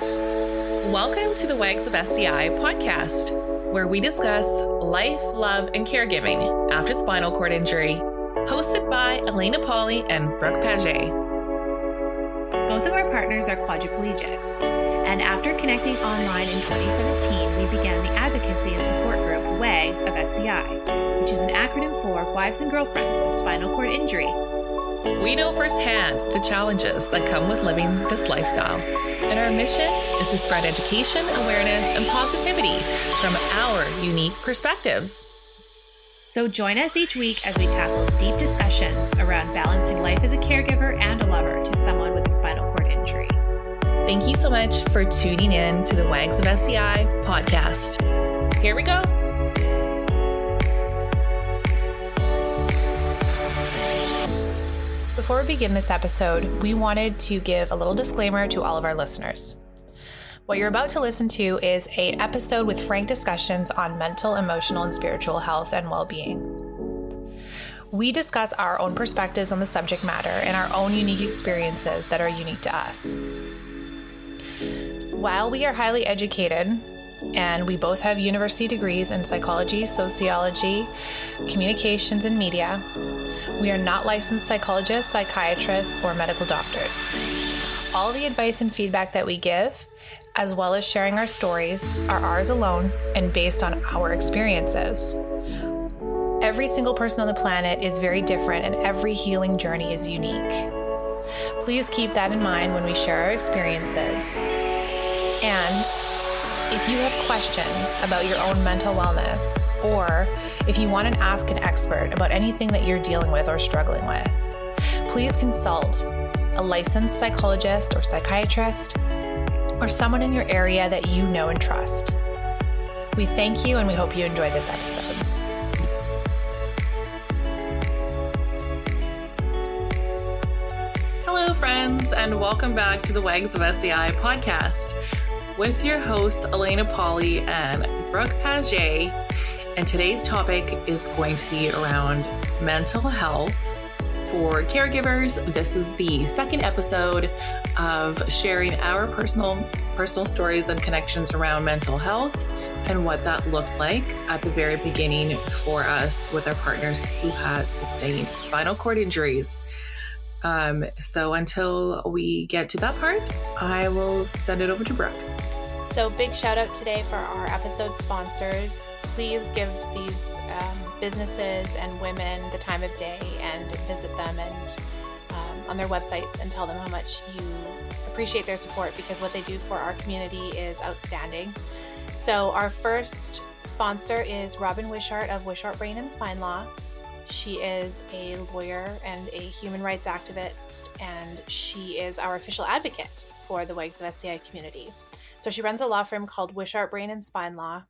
Welcome to the Wags of SCI podcast, where we discuss life, love, and caregiving after spinal cord injury. Hosted by Elena Polly and Brooke Paget. Both of our partners are quadriplegics, and after connecting online in 2017, we began the advocacy and support group WAGS of SCI, which is an acronym for Wives and Girlfriends with Spinal Cord Injury. We know firsthand the challenges that come with living this lifestyle and our mission is to spread education, awareness, and positivity from our unique perspectives. So join us each week as we tackle deep discussions around balancing life as a caregiver and a lover to someone with a spinal cord injury. Thank you so much for tuning in to the Wags of SCI podcast. Here we go. Before we begin this episode, we wanted to give a little disclaimer to all of our listeners. What you're about to listen to is a episode with frank discussions on mental, emotional, and spiritual health and well-being. We discuss our own perspectives on the subject matter and our own unique experiences that are unique to us. While we are highly educated, and we both have university degrees in psychology, sociology, communications, and media. We are not licensed psychologists, psychiatrists, or medical doctors. All the advice and feedback that we give, as well as sharing our stories, are ours alone and based on our experiences. Every single person on the planet is very different, and every healing journey is unique. Please keep that in mind when we share our experiences. And if you have questions about your own mental wellness, or if you want to ask an expert about anything that you're dealing with or struggling with, please consult a licensed psychologist or psychiatrist, or someone in your area that you know and trust. We thank you and we hope you enjoy this episode. Hello, friends, and welcome back to the Wags of SCI podcast with your hosts, Elena Polly and Brooke Paget. And today's topic is going to be around mental health for caregivers. This is the second episode of sharing our personal personal stories and connections around mental health and what that looked like at the very beginning for us with our partners who had sustained spinal cord injuries. Um, so until we get to that part, I will send it over to Brooke. So, big shout out today for our episode sponsors. Please give these um, businesses and women the time of day and visit them and um, on their websites and tell them how much you appreciate their support because what they do for our community is outstanding. So, our first sponsor is Robin Wishart of Wishart Brain and Spine Law. She is a lawyer and a human rights activist, and she is our official advocate for the Wags of SCI community. So she runs a law firm called Wishart Brain and Spine Law,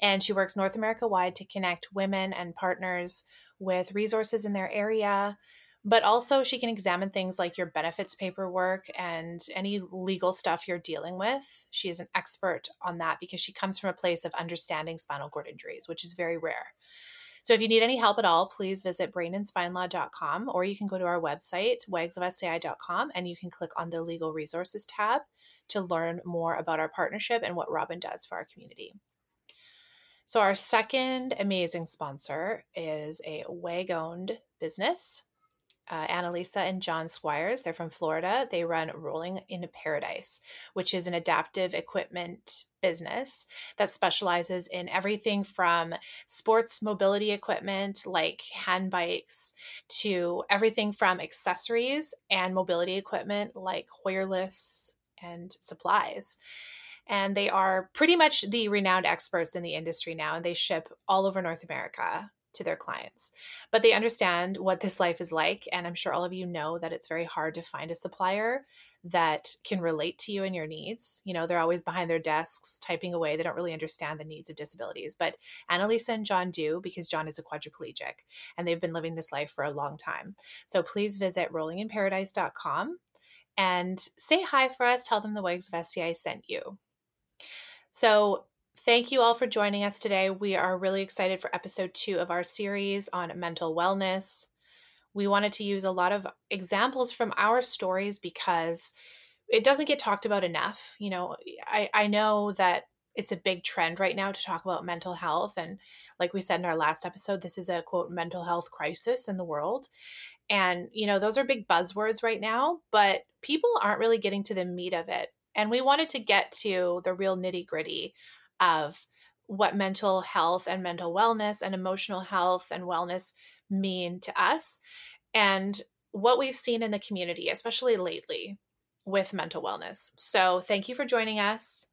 and she works North America wide to connect women and partners with resources in their area. But also, she can examine things like your benefits paperwork and any legal stuff you're dealing with. She is an expert on that because she comes from a place of understanding spinal cord injuries, which is very rare. So if you need any help at all, please visit brainandspinelaw.com or you can go to our website, wagsofsci.com, and you can click on the legal resources tab to learn more about our partnership and what Robin does for our community. So, our second amazing sponsor is a WAG owned business uh, Annalisa and John Squires. They're from Florida. They run Rolling in Paradise, which is an adaptive equipment business that specializes in everything from sports mobility equipment like hand bikes to everything from accessories and mobility equipment like Hoyer lifts and supplies and they are pretty much the renowned experts in the industry now and they ship all over north america to their clients. But they understand what this life is like. And I'm sure all of you know that it's very hard to find a supplier that can relate to you and your needs. You know, they're always behind their desks typing away. They don't really understand the needs of disabilities. But Annalisa and John do because John is a quadriplegic and they've been living this life for a long time. So please visit rollinginparadise.com and say hi for us. Tell them the Wags of SCI sent you. So Thank you all for joining us today. We are really excited for episode two of our series on mental wellness. We wanted to use a lot of examples from our stories because it doesn't get talked about enough. You know, I, I know that it's a big trend right now to talk about mental health. And like we said in our last episode, this is a quote mental health crisis in the world. And, you know, those are big buzzwords right now, but people aren't really getting to the meat of it. And we wanted to get to the real nitty gritty of what mental health and mental wellness and emotional health and wellness mean to us and what we've seen in the community, especially lately with mental wellness. So, thank you for joining us.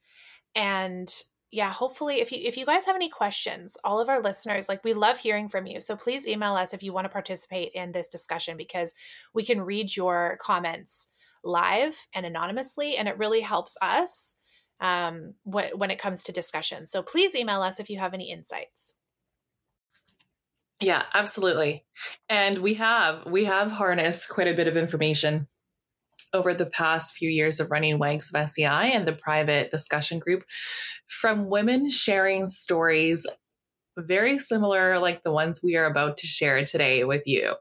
And yeah, hopefully if you if you guys have any questions, all of our listeners, like we love hearing from you. So please email us if you want to participate in this discussion because we can read your comments live and anonymously and it really helps us um, wh- when it comes to discussion. So please email us if you have any insights. Yeah, absolutely. And we have we have harnessed quite a bit of information over the past few years of running Wags of SCI and the private discussion group from women sharing stories very similar like the ones we are about to share today with you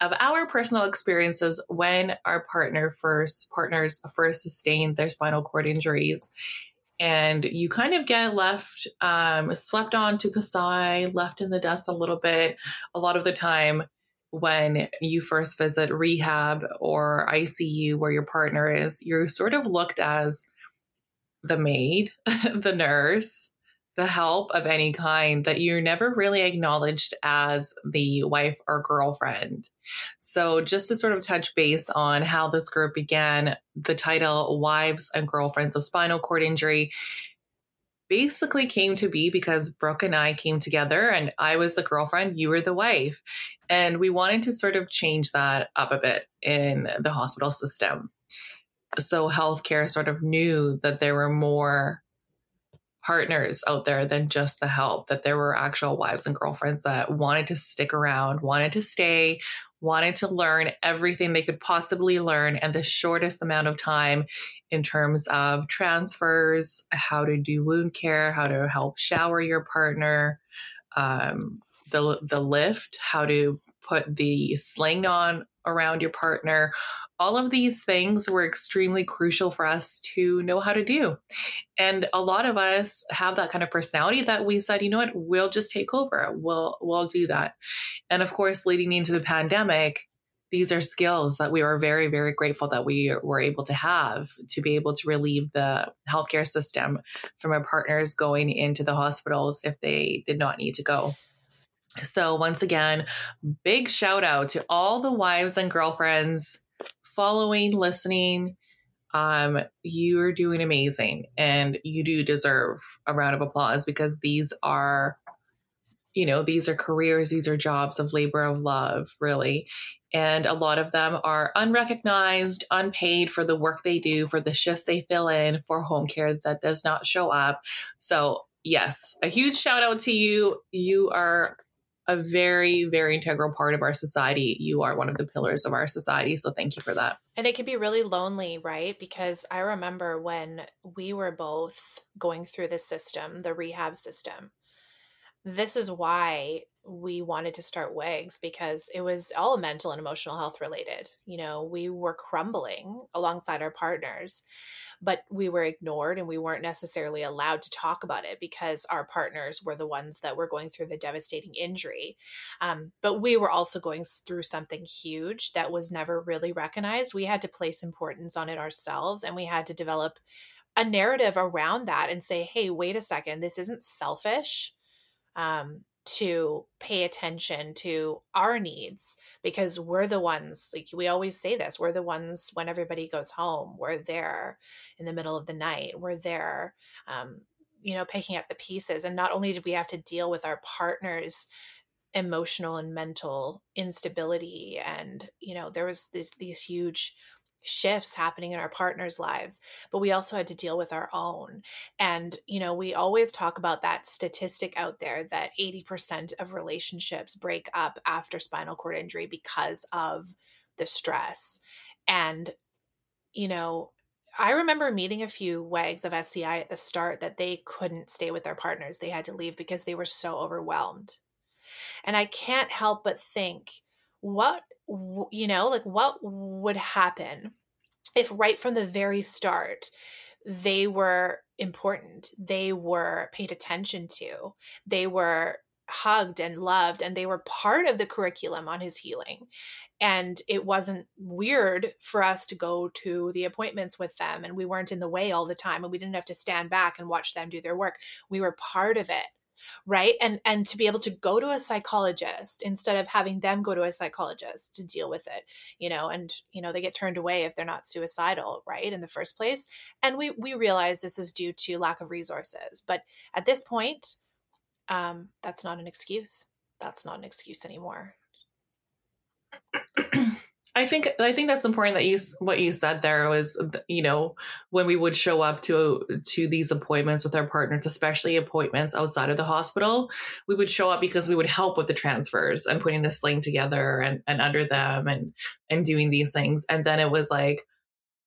of our personal experiences when our partner first partners first sustained their spinal cord injuries. And you kind of get left um, swept on to the side left in the dust a little bit a lot of the time when you first visit rehab or ICU where your partner is, you're sort of looked as the maid, the nurse, the help of any kind that you're never really acknowledged as the wife or girlfriend. So, just to sort of touch base on how this group began, the title Wives and Girlfriends of Spinal Cord Injury basically came to be because Brooke and I came together and I was the girlfriend, you were the wife. And we wanted to sort of change that up a bit in the hospital system. So healthcare sort of knew that there were more partners out there than just the help, that there were actual wives and girlfriends that wanted to stick around, wanted to stay, wanted to learn everything they could possibly learn in the shortest amount of time in terms of transfers, how to do wound care, how to help shower your partner, um, the the lift, how to put the sling on around your partner. All of these things were extremely crucial for us to know how to do. And a lot of us have that kind of personality that we said, you know what, we'll just take over. We'll we'll do that. And of course, leading into the pandemic, these are skills that we are very, very grateful that we were able to have to be able to relieve the healthcare system from our partners going into the hospitals if they did not need to go. So, once again, big shout out to all the wives and girlfriends following, listening. Um, you are doing amazing and you do deserve a round of applause because these are, you know, these are careers, these are jobs of labor of love, really. And a lot of them are unrecognized, unpaid for the work they do, for the shifts they fill in, for home care that does not show up. So, yes, a huge shout out to you. You are a very, very integral part of our society. You are one of the pillars of our society. So thank you for that. And it can be really lonely, right? Because I remember when we were both going through the system, the rehab system. This is why we wanted to start WAGS because it was all mental and emotional health related. You know, we were crumbling alongside our partners, but we were ignored and we weren't necessarily allowed to talk about it because our partners were the ones that were going through the devastating injury. Um, but we were also going through something huge that was never really recognized. We had to place importance on it ourselves and we had to develop a narrative around that and say, hey, wait a second, this isn't selfish. Um, to pay attention to our needs because we're the ones like we always say this we're the ones when everybody goes home we're there in the middle of the night we're there um, you know picking up the pieces and not only did we have to deal with our partners emotional and mental instability and you know there was this these huge shifts happening in our partners' lives, but we also had to deal with our own. And, you know, we always talk about that statistic out there that 80% of relationships break up after spinal cord injury because of the stress. And, you know, I remember meeting a few wags of SCI at the start that they couldn't stay with their partners. They had to leave because they were so overwhelmed. And I can't help but think what you know like what would happen if right from the very start they were important, they were paid attention to, they were hugged and loved and they were part of the curriculum on his healing. And it wasn't weird for us to go to the appointments with them and we weren't in the way all the time and we didn't have to stand back and watch them do their work. We were part of it right? And and to be able to go to a psychologist instead of having them go to a psychologist to deal with it you know and you know they get turned away if they're not suicidal right in the first place. And we we realize this is due to lack of resources but at this point um that's not an excuse. That's not an excuse anymore I think I think that's important that you what you said there was you know when we would show up to to these appointments with our partners especially appointments outside of the hospital we would show up because we would help with the transfers and putting the sling together and, and under them and and doing these things and then it was like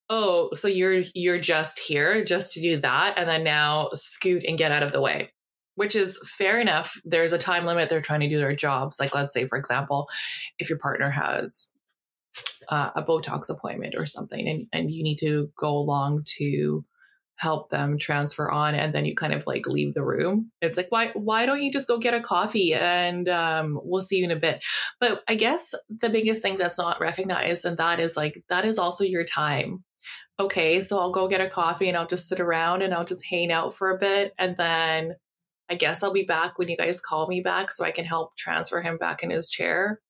oh so you're you're just here just to do that and then now scoot and get out of the way which is fair enough. There's a time limit. They're trying to do their jobs. Like, let's say, for example, if your partner has uh, a Botox appointment or something, and, and you need to go along to help them transfer on, and then you kind of like leave the room. It's like, why why don't you just go get a coffee and um, we'll see you in a bit? But I guess the biggest thing that's not recognized, and that is like that is also your time okay, so I'll go get a coffee and I'll just sit around and I'll just hang out for a bit. And then I guess I'll be back when you guys call me back so I can help transfer him back in his chair.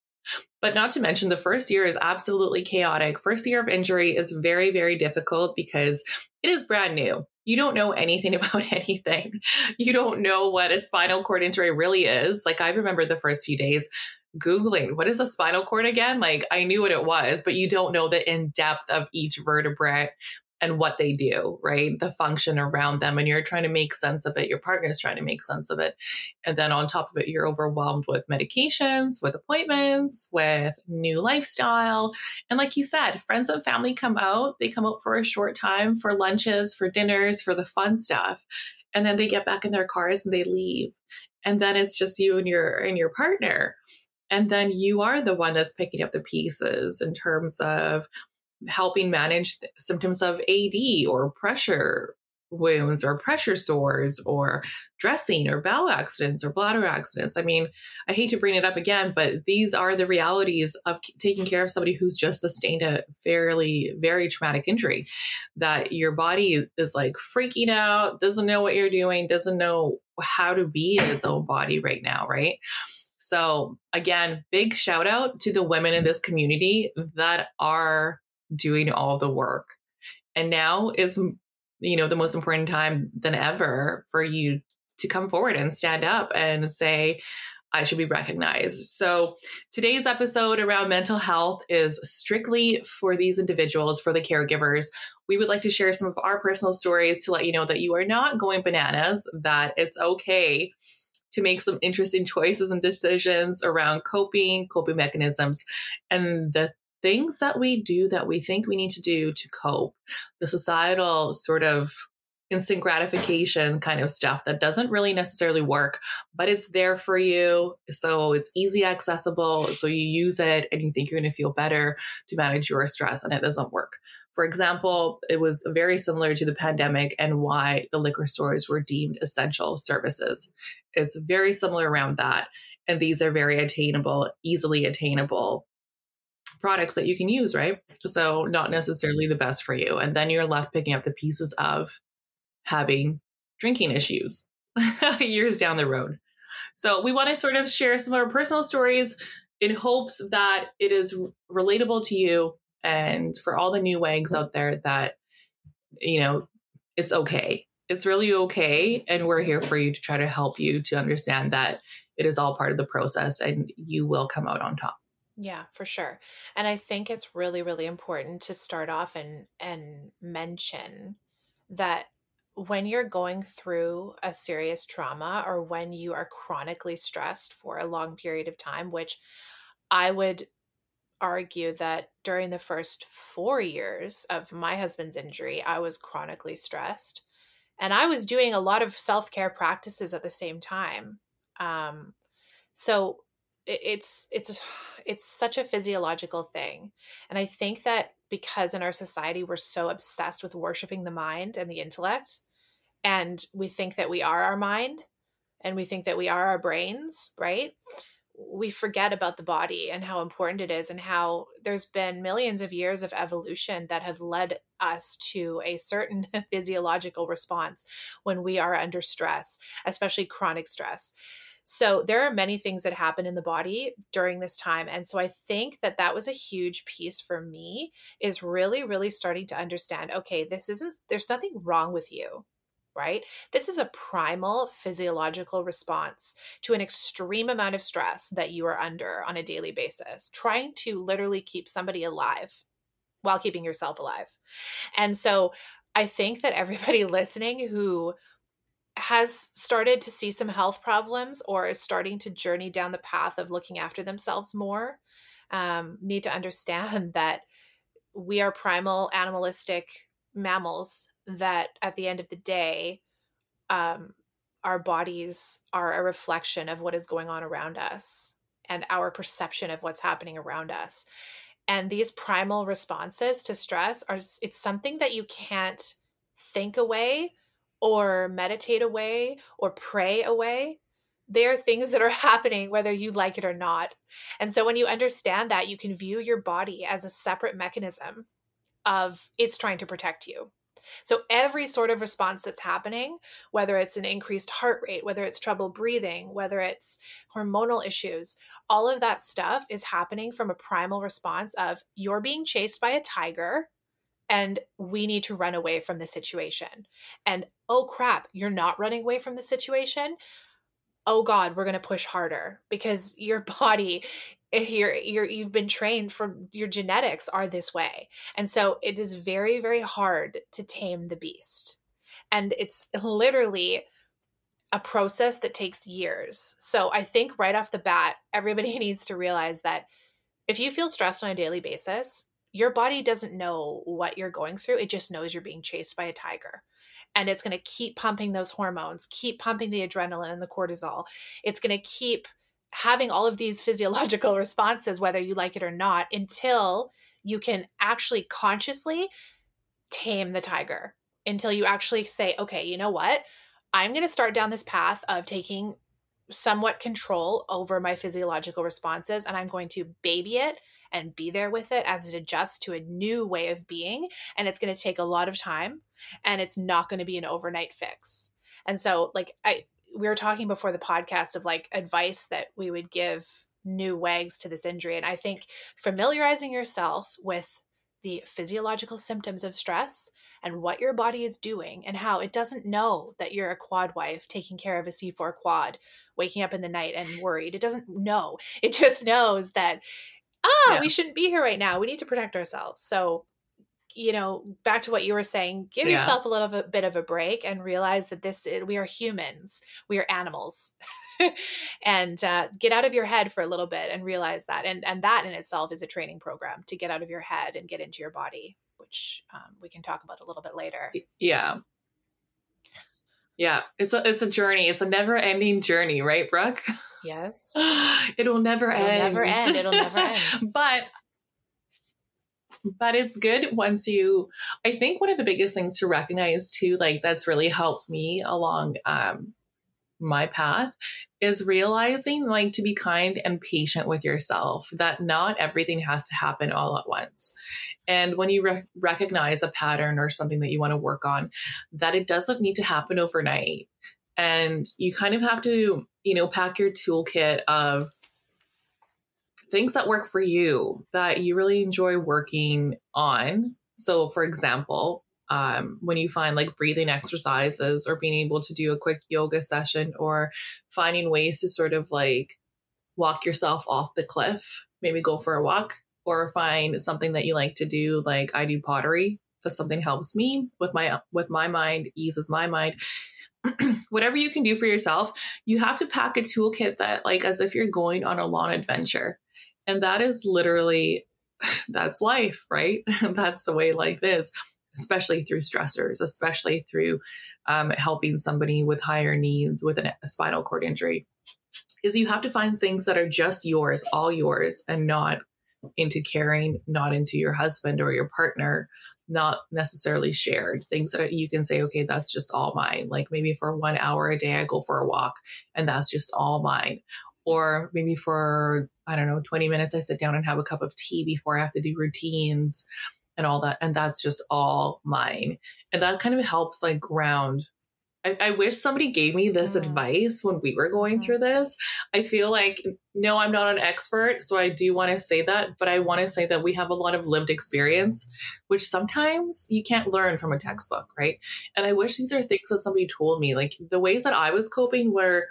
But not to mention, the first year is absolutely chaotic. First year of injury is very, very difficult because it is brand new. You don't know anything about anything. You don't know what a spinal cord injury really is. Like, I remember the first few days Googling, what is a spinal cord again? Like, I knew what it was, but you don't know the in depth of each vertebrae and what they do, right? The function around them. And you're trying to make sense of it. Your partner is trying to make sense of it. And then on top of it, you're overwhelmed with medications, with appointments, with new lifestyle. And like you said, friends and family come out. They come out for a short time for lunches, for dinners, for the fun stuff. And then they get back in their cars and they leave. And then it's just you and your and your partner. And then you are the one that's picking up the pieces in terms of helping manage symptoms of AD or pressure wounds or pressure sores or dressing or bowel accidents or bladder accidents. I mean, I hate to bring it up again, but these are the realities of taking care of somebody who's just sustained a fairly, very traumatic injury that your body is like freaking out, doesn't know what you're doing, doesn't know how to be in its own body right now, right? So, again, big shout out to the women in this community that are doing all the work. And now is, you know, the most important time than ever for you to come forward and stand up and say, I should be recognized. So, today's episode around mental health is strictly for these individuals, for the caregivers. We would like to share some of our personal stories to let you know that you are not going bananas, that it's okay to make some interesting choices and decisions around coping, coping mechanisms, and the things that we do that we think we need to do to cope, the societal sort of instant gratification kind of stuff that doesn't really necessarily work, but it's there for you. So it's easy accessible. So you use it and you think you're going to feel better to manage your stress, and it doesn't work. For example, it was very similar to the pandemic and why the liquor stores were deemed essential services. It's very similar around that. And these are very attainable, easily attainable products that you can use, right? So, not necessarily the best for you. And then you're left picking up the pieces of having drinking issues years down the road. So, we want to sort of share some of our personal stories in hopes that it is relatable to you and for all the new wags out there that, you know, it's okay. It's really okay. And we're here for you to try to help you to understand that it is all part of the process and you will come out on top. Yeah, for sure. And I think it's really, really important to start off and and mention that when you're going through a serious trauma or when you are chronically stressed for a long period of time, which I would argue that during the first four years of my husband's injury, I was chronically stressed. And I was doing a lot of self care practices at the same time. Um, so it's it's it's such a physiological thing and i think that because in our society we're so obsessed with worshiping the mind and the intellect and we think that we are our mind and we think that we are our brains right? We forget about the body and how important it is and how there's been millions of years of evolution that have led us to a certain physiological response when we are under stress especially chronic stress so there are many things that happen in the body during this time. And so I think that that was a huge piece for me is really, really starting to understand okay, this isn't, there's nothing wrong with you right? This is a primal physiological response to an extreme amount of stress that you are under on a daily basis, trying to literally keep somebody alive while keeping yourself alive. And so I think that everybody listening who has started to see some health problems or is starting to journey down the path of looking after themselves more um, need to understand that we are primal animalistic mammals that at the end of the day um, our bodies are a reflection of what is going on around us and our perception of what's happening around us. And these primal responses to stress are it's something that you can't think away or meditate away or pray away. They are things that are happening whether you like it or not. And so when you understand that, you can view your body as a separate mechanism of it's trying to protect you. So every sort of response that's happening, whether it's an increased heart rate, whether it's trouble breathing, whether it's hormonal issues, all of that stuff is happening from a primal response of you're being chased by a tiger and we need to run away from the situation. And oh crap, you're not running away from the situation. Oh God, we're going to push harder because your body you're, you're you've been trained for your genetics are this way and so it is very very hard to tame the beast and it's literally a process that takes years so i think right off the bat everybody needs to realize that if you feel stressed on a daily basis your body doesn't know what you're going through. It just knows you're being chased by a tiger. And it's going to keep pumping those hormones, keep pumping the adrenaline and the cortisol. It's going to keep having all of these physiological responses, whether you like it or not, until you can actually consciously tame the tiger, until you actually say, okay, you know what? I'm going to start down this path of taking somewhat control over my physiological responses and I'm going to baby it and be there with it as it adjusts to a new way of being. And it's going to take a lot of time and it's not going to be an overnight fix. And so, like, I, we were talking before the podcast of like advice that we would give new wags to this injury. And I think familiarizing yourself with the physiological symptoms of stress and what your body is doing and how it doesn't know that you're a quad wife taking care of a C4 quad, waking up in the night and worried. It doesn't know. It just knows that ah, yeah. we shouldn't be here right now. We need to protect ourselves. So, you know, back to what you were saying, give yeah. yourself a little bit of a break and realize that this is, we are humans, we are animals. and uh, get out of your head for a little bit and realize that and and that in itself is a training program to get out of your head and get into your body which um, we can talk about a little bit later yeah yeah it's a it's a journey it's a never ending journey right brooke Yes. It'll never It'll end. Never end. It'll never end. but but it's good once you I think one of the biggest things to recognize too, like that's really helped me along um my path is realizing like to be kind and patient with yourself that not everything has to happen all at once and when you re- recognize a pattern or something that you want to work on that it doesn't need to happen overnight and you kind of have to you know pack your toolkit of things that work for you that you really enjoy working on. So for example um, when you find like breathing exercises or being able to do a quick yoga session or finding ways to sort of like walk yourself off the cliff maybe go for a walk or find something that you like to do like i do pottery if something helps me with my with my mind eases my mind whatever you can do for yourself, you have to pack a toolkit that, like, as if you're going on a long adventure. And that is literally, that's life, right? that's the way life is, especially through stressors, especially through um, helping somebody with higher needs with an, a spinal cord injury. Is you have to find things that are just yours, all yours, and not into caring, not into your husband or your partner, not necessarily shared. Things that you can say, okay, that's just all mine. Like maybe for one hour a day, I go for a walk and that's just all mine. Or maybe for, I don't know, 20 minutes, I sit down and have a cup of tea before I have to do routines and all that. And that's just all mine. And that kind of helps like ground I, I, wish somebody gave me this mm. advice when we were going mm. through this. I feel like, no, I'm not an expert, so I do want to say that, but I want to say that we have a lot of lived experience, which sometimes you can't learn from a textbook, right? And I wish these are things that somebody told me. Like the ways that I was coping were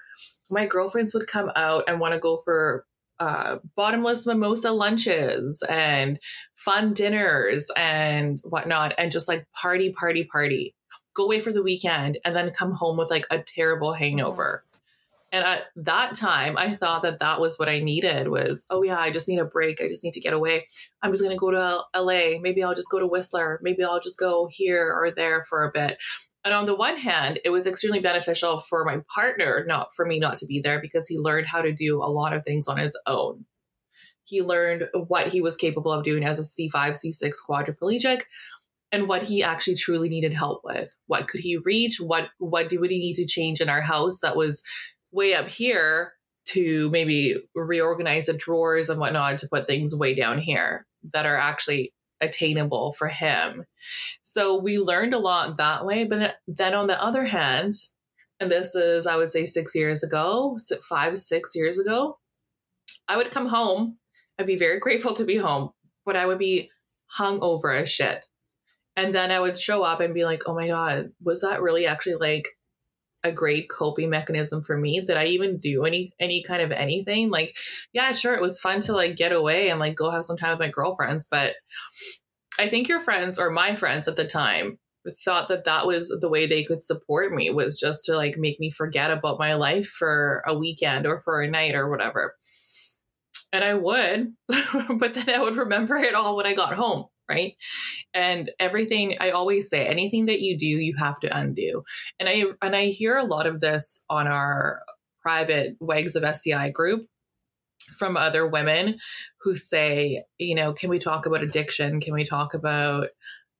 my girlfriends would come out and want to go for uh, bottomless mimosa lunches and fun dinners and whatnot, and just like party, party, party go away for the weekend, and then come home with like a terrible hangover. Mm-hmm. And at that time, I thought that that was what I needed was, oh yeah, I just need a break. I just need to get away. I'm just going to go to LA. Maybe I'll just go to Whistler. Maybe I'll just go here or there for a bit. And on the one hand, it was extremely beneficial for my partner, not for me not to be there because he learned how to do a lot of things on his own. He learned what he was capable of doing as a C5, C6 quadriplegic and what he actually truly needed help with. What could he reach? What what do would he need to change in our house that was way up here to maybe reorganize the drawers and whatnot to put things way down here that are actually attainable for him. So we learned a lot that way. But then on the other hand, and this is I would say six years ago, five six years ago, I would come home. I'd be very grateful to be home, but I would be hung over as shit and then I would show up and be like, oh my God, was that really actually like a great coping mechanism for me? Did I even do any any kind of anything? Like, yeah, sure, it was fun to like get away and like go have some time with my girlfriends, but I think your friends or my friends at the time thought that that was the way they could support me was just to like make me forget about my life for a weekend or for a night or whatever. And I would, but then I would remember it all when I got home right? And everything I always say, anything that you do, you have to undo. And I and I hear a lot of this on our private Wags of SCI group from other women who say, you know, can we talk about addiction? Can we talk about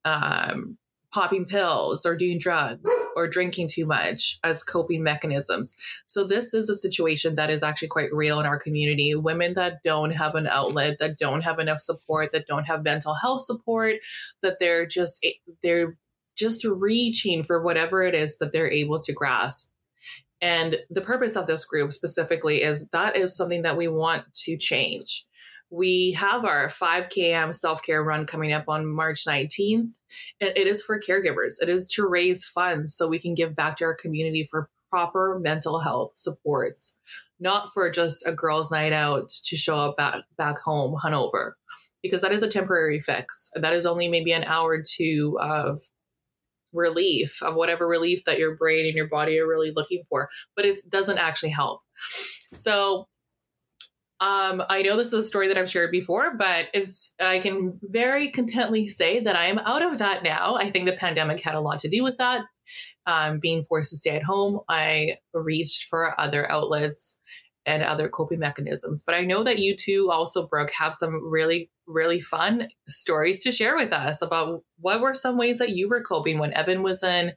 um, popping pills or doing drugs or drinking too much as coping mechanisms. So, this is a situation that is actually quite real in our community. Women that don't have an outlet, that don't have enough support, that don't have mental health support, that they're just, eh, they're just reaching for whatever it is that they're able to grasp. And the purpose of this group specifically is that is something that we want to change we have our 5 km self-care run coming up on march 19th and it is for caregivers. It is to raise funds so we can give back to our community for proper mental health supports not for just a girls night out to show up back, back home hungover because that is a temporary fix. That is only maybe an hour or two of relief of whatever relief that your brain and your body are really looking for but it doesn't actually help. So um, I know this is a story that I've shared before, but it's I can very contently say that I am out of that now. I think the pandemic had a lot to do with that. Um, being forced to stay at home, I reached for other outlets and other coping mechanisms. But I know that you two also, Brooke, have some really, really fun stories to share with us about what were some ways that you were coping when Evan was in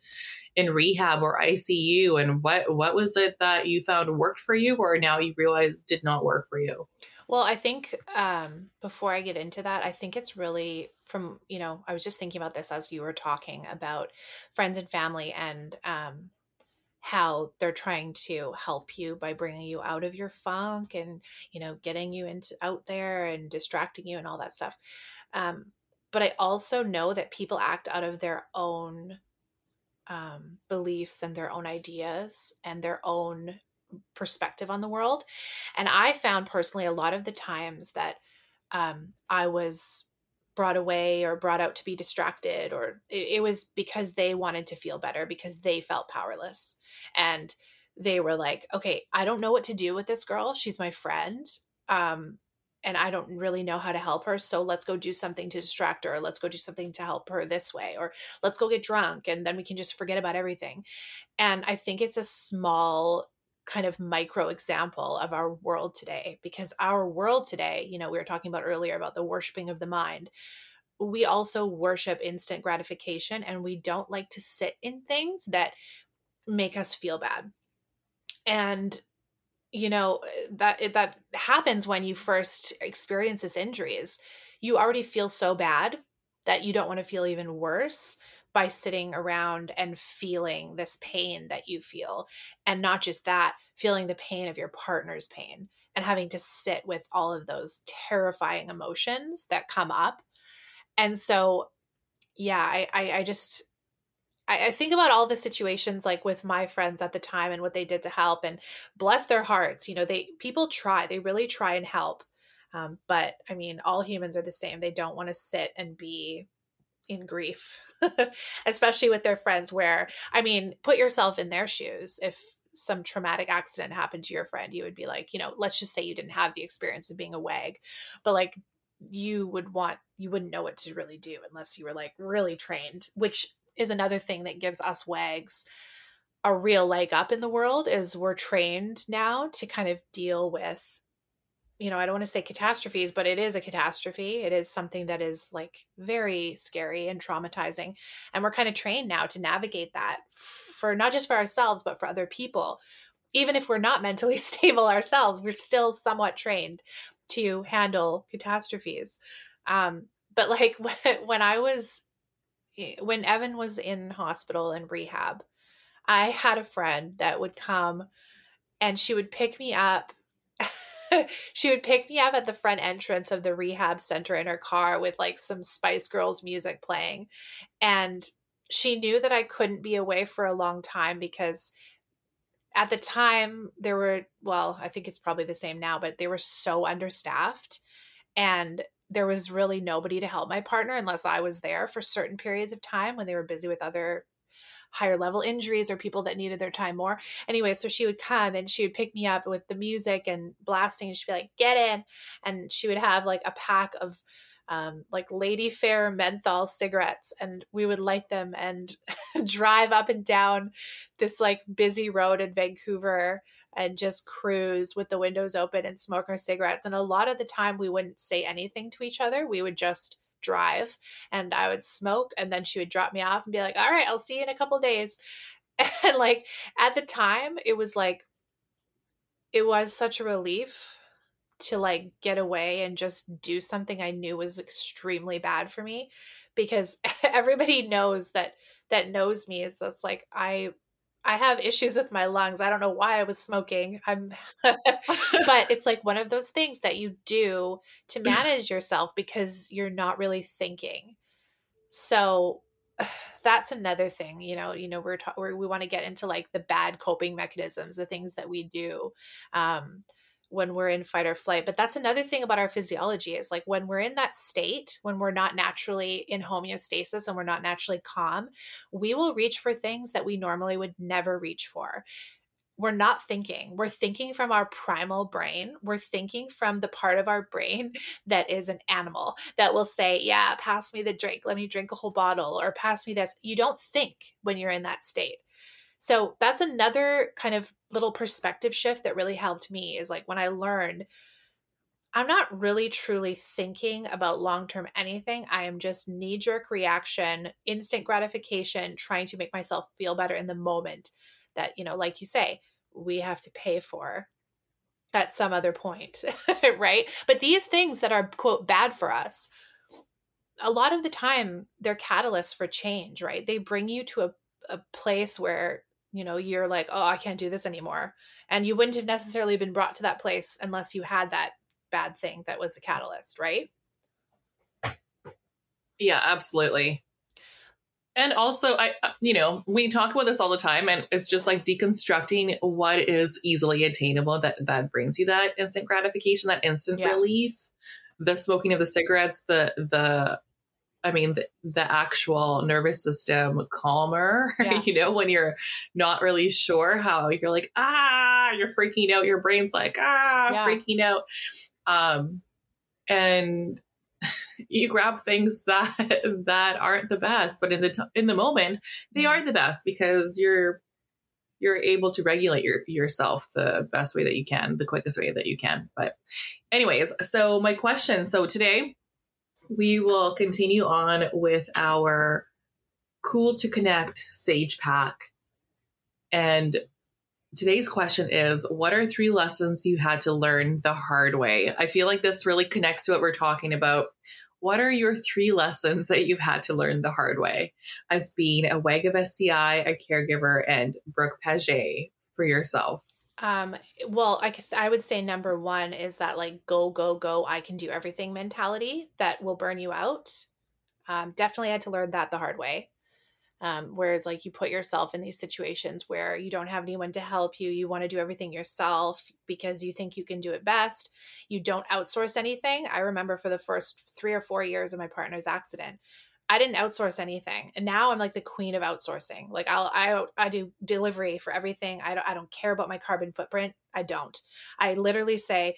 in rehab or ICU and what what was it that you found worked for you or now you realize did not work for you? Well, I think um, before I get into that, I think it's really from, you know, I was just thinking about this as you were talking about friends and family and um, how they're trying to help you by bringing you out of your funk and, you know, getting you into out there and distracting you and all that stuff. Um, but I also know that people act out of their own um, beliefs and their own ideas and their own perspective on the world. And I found personally a lot of the times that um, I was brought away or brought out to be distracted, or it, it was because they wanted to feel better because they felt powerless. And they were like, okay, I don't know what to do with this girl. She's my friend. Um, and I don't really know how to help her. So let's go do something to distract her. Let's go do something to help her this way. Or let's go get drunk and then we can just forget about everything. And I think it's a small kind of micro example of our world today because our world today, you know, we were talking about earlier about the worshiping of the mind. We also worship instant gratification and we don't like to sit in things that make us feel bad. And you know eh, that eh, that happens when you first experience this injuries. You already feel so bad that you don't want to feel even worse by sitting around and feeling this pain that you feel. And not just that, feeling the pain of your partner's pain and having to sit with all of those terrifying emotions that come up. And so, yeah, I, I, I just, I, I think about all the situations like with my friends at the time and what they did to help and bless their hearts. You know, they, people try, they really try and help. Um, but I mean, all humans are the same. They don't want to sit and be in grief, especially with their friends. Where, I mean, put yourself in their shoes. If some traumatic accident happened to your friend, you would be like, you know, let's just say you didn't have the experience of being a WAG, but like you would want, you wouldn't know what to really do unless you were like really trained, which is another thing that gives us WAGs a real leg up in the world is we're trained now to kind of deal with you know, I don't want to say catastrophes, but it is a catastrophe. It is something that is like very scary and traumatizing. And we're kind of trained now to navigate that for not just for ourselves, but for other people. Even if we're not mentally stable ourselves, we're still somewhat trained to handle catastrophes. Um, but like when, when I was, Eh, when Evan was in hospital and rehab, I had a friend that would come and she would pick me up she would pick me up at the front entrance of the rehab center in her car with like some Spice Girls music playing. And she knew that I couldn't be away for a long time because at the time there were, well, I think it's probably the same now, but they were so understaffed. And there was really nobody to help my partner unless I was there for certain periods of time when they were busy with other higher level injuries or people that needed their time more. Anyway, so she would come and she would pick me up with the music and blasting and she'd be like, get in. And she would have like a pack of um, like Lady Fair menthol cigarettes, and we would light them and drive up and down this like busy road in Vancouver and just cruise with the windows open and smoke our cigarettes. And a lot of the time, we wouldn't say anything to each other. We would just drive and I would smoke and then she would drop me off and be like, "All right, I'll see you in a couple days." And like at the time, it was like it was such a relief to like get away and just do something I knew was extremely bad for me because everybody knows that that knows me is just like I I have issues with my lungs. I don't know why I was smoking. I'm but it's like one of those things that you do to manage yourself because you're not really thinking. So that's another thing, you know, you know we're, ta- we're we want to get into like the bad coping mechanisms, the things that we do. Um when we're in fight or flight. But that's another thing about our physiology is like when we're in that state, when we're not naturally in homeostasis and we're not naturally calm, we will reach for things that we normally would never reach for. We're not thinking. We're thinking from our primal brain. We're thinking from the part of our brain that is an animal that will say, Yeah, pass me the drink. Let me drink a whole bottle or pass me this. You don't think when you're in that state so that's another kind of little perspective shift that really helped me is like when I learned I'm not really truly thinking about long term anything. I am just knee jerk reaction, instant gratification, trying to make myself feel better in the moment that, you know, like you say, we have to pay for at some other point, right? But these things that are, quote, bad for us, a lot of the time they're catalysts for change, right? They bring you to a, a place where you know you're like oh i can't do this anymore. And you wouldn't have necessarily been brought to that place unless you had that bad thing that was the catalyst right? Yeah absolutely. And also i uh, you know we talk about this all the time and it's just like deconstructing what is easily attainable that that brings you that instant gratification that instant yeah. relief. The smoking of the cigarettes the the I mean, the, the actual nervous system calmer, yeah. you know, when you're not really sure how you're like, ah, you're freaking out. Your brain's like, ah, yeah. freaking out. Um, and you grab things that, that aren't the best, but in the, t- in the moment, they mm-hmm. are the best because you're, you're able to regulate your, yourself the best way that you can, the quickest way that you can. But, anyways, so my question so today we will continue on with our cool to connect sage pack. And today's question is What are three lessons you had to learn the hard way? I feel like this really connects to what we're talking about. What are your three lessons that you've had to learn the hard way as being a WAG of SCI, a caregiver, and Brooke Paget for yourself? Um, well, I, I would say number one is that like go, go, go, I can do everything mentality that will burn you out. Um, definitely had to learn that the hard way. Um, whereas, like, you put yourself in these situations where you don't have anyone to help you, you want to do everything yourself because you think you can do it best. You don't outsource anything. I remember for the first three or four years of my partner's accident, I didn't outsource anything, and now I'm like the queen of outsourcing. Like I'll I I do delivery for everything. I don't I don't care about my carbon footprint. I don't. I literally say,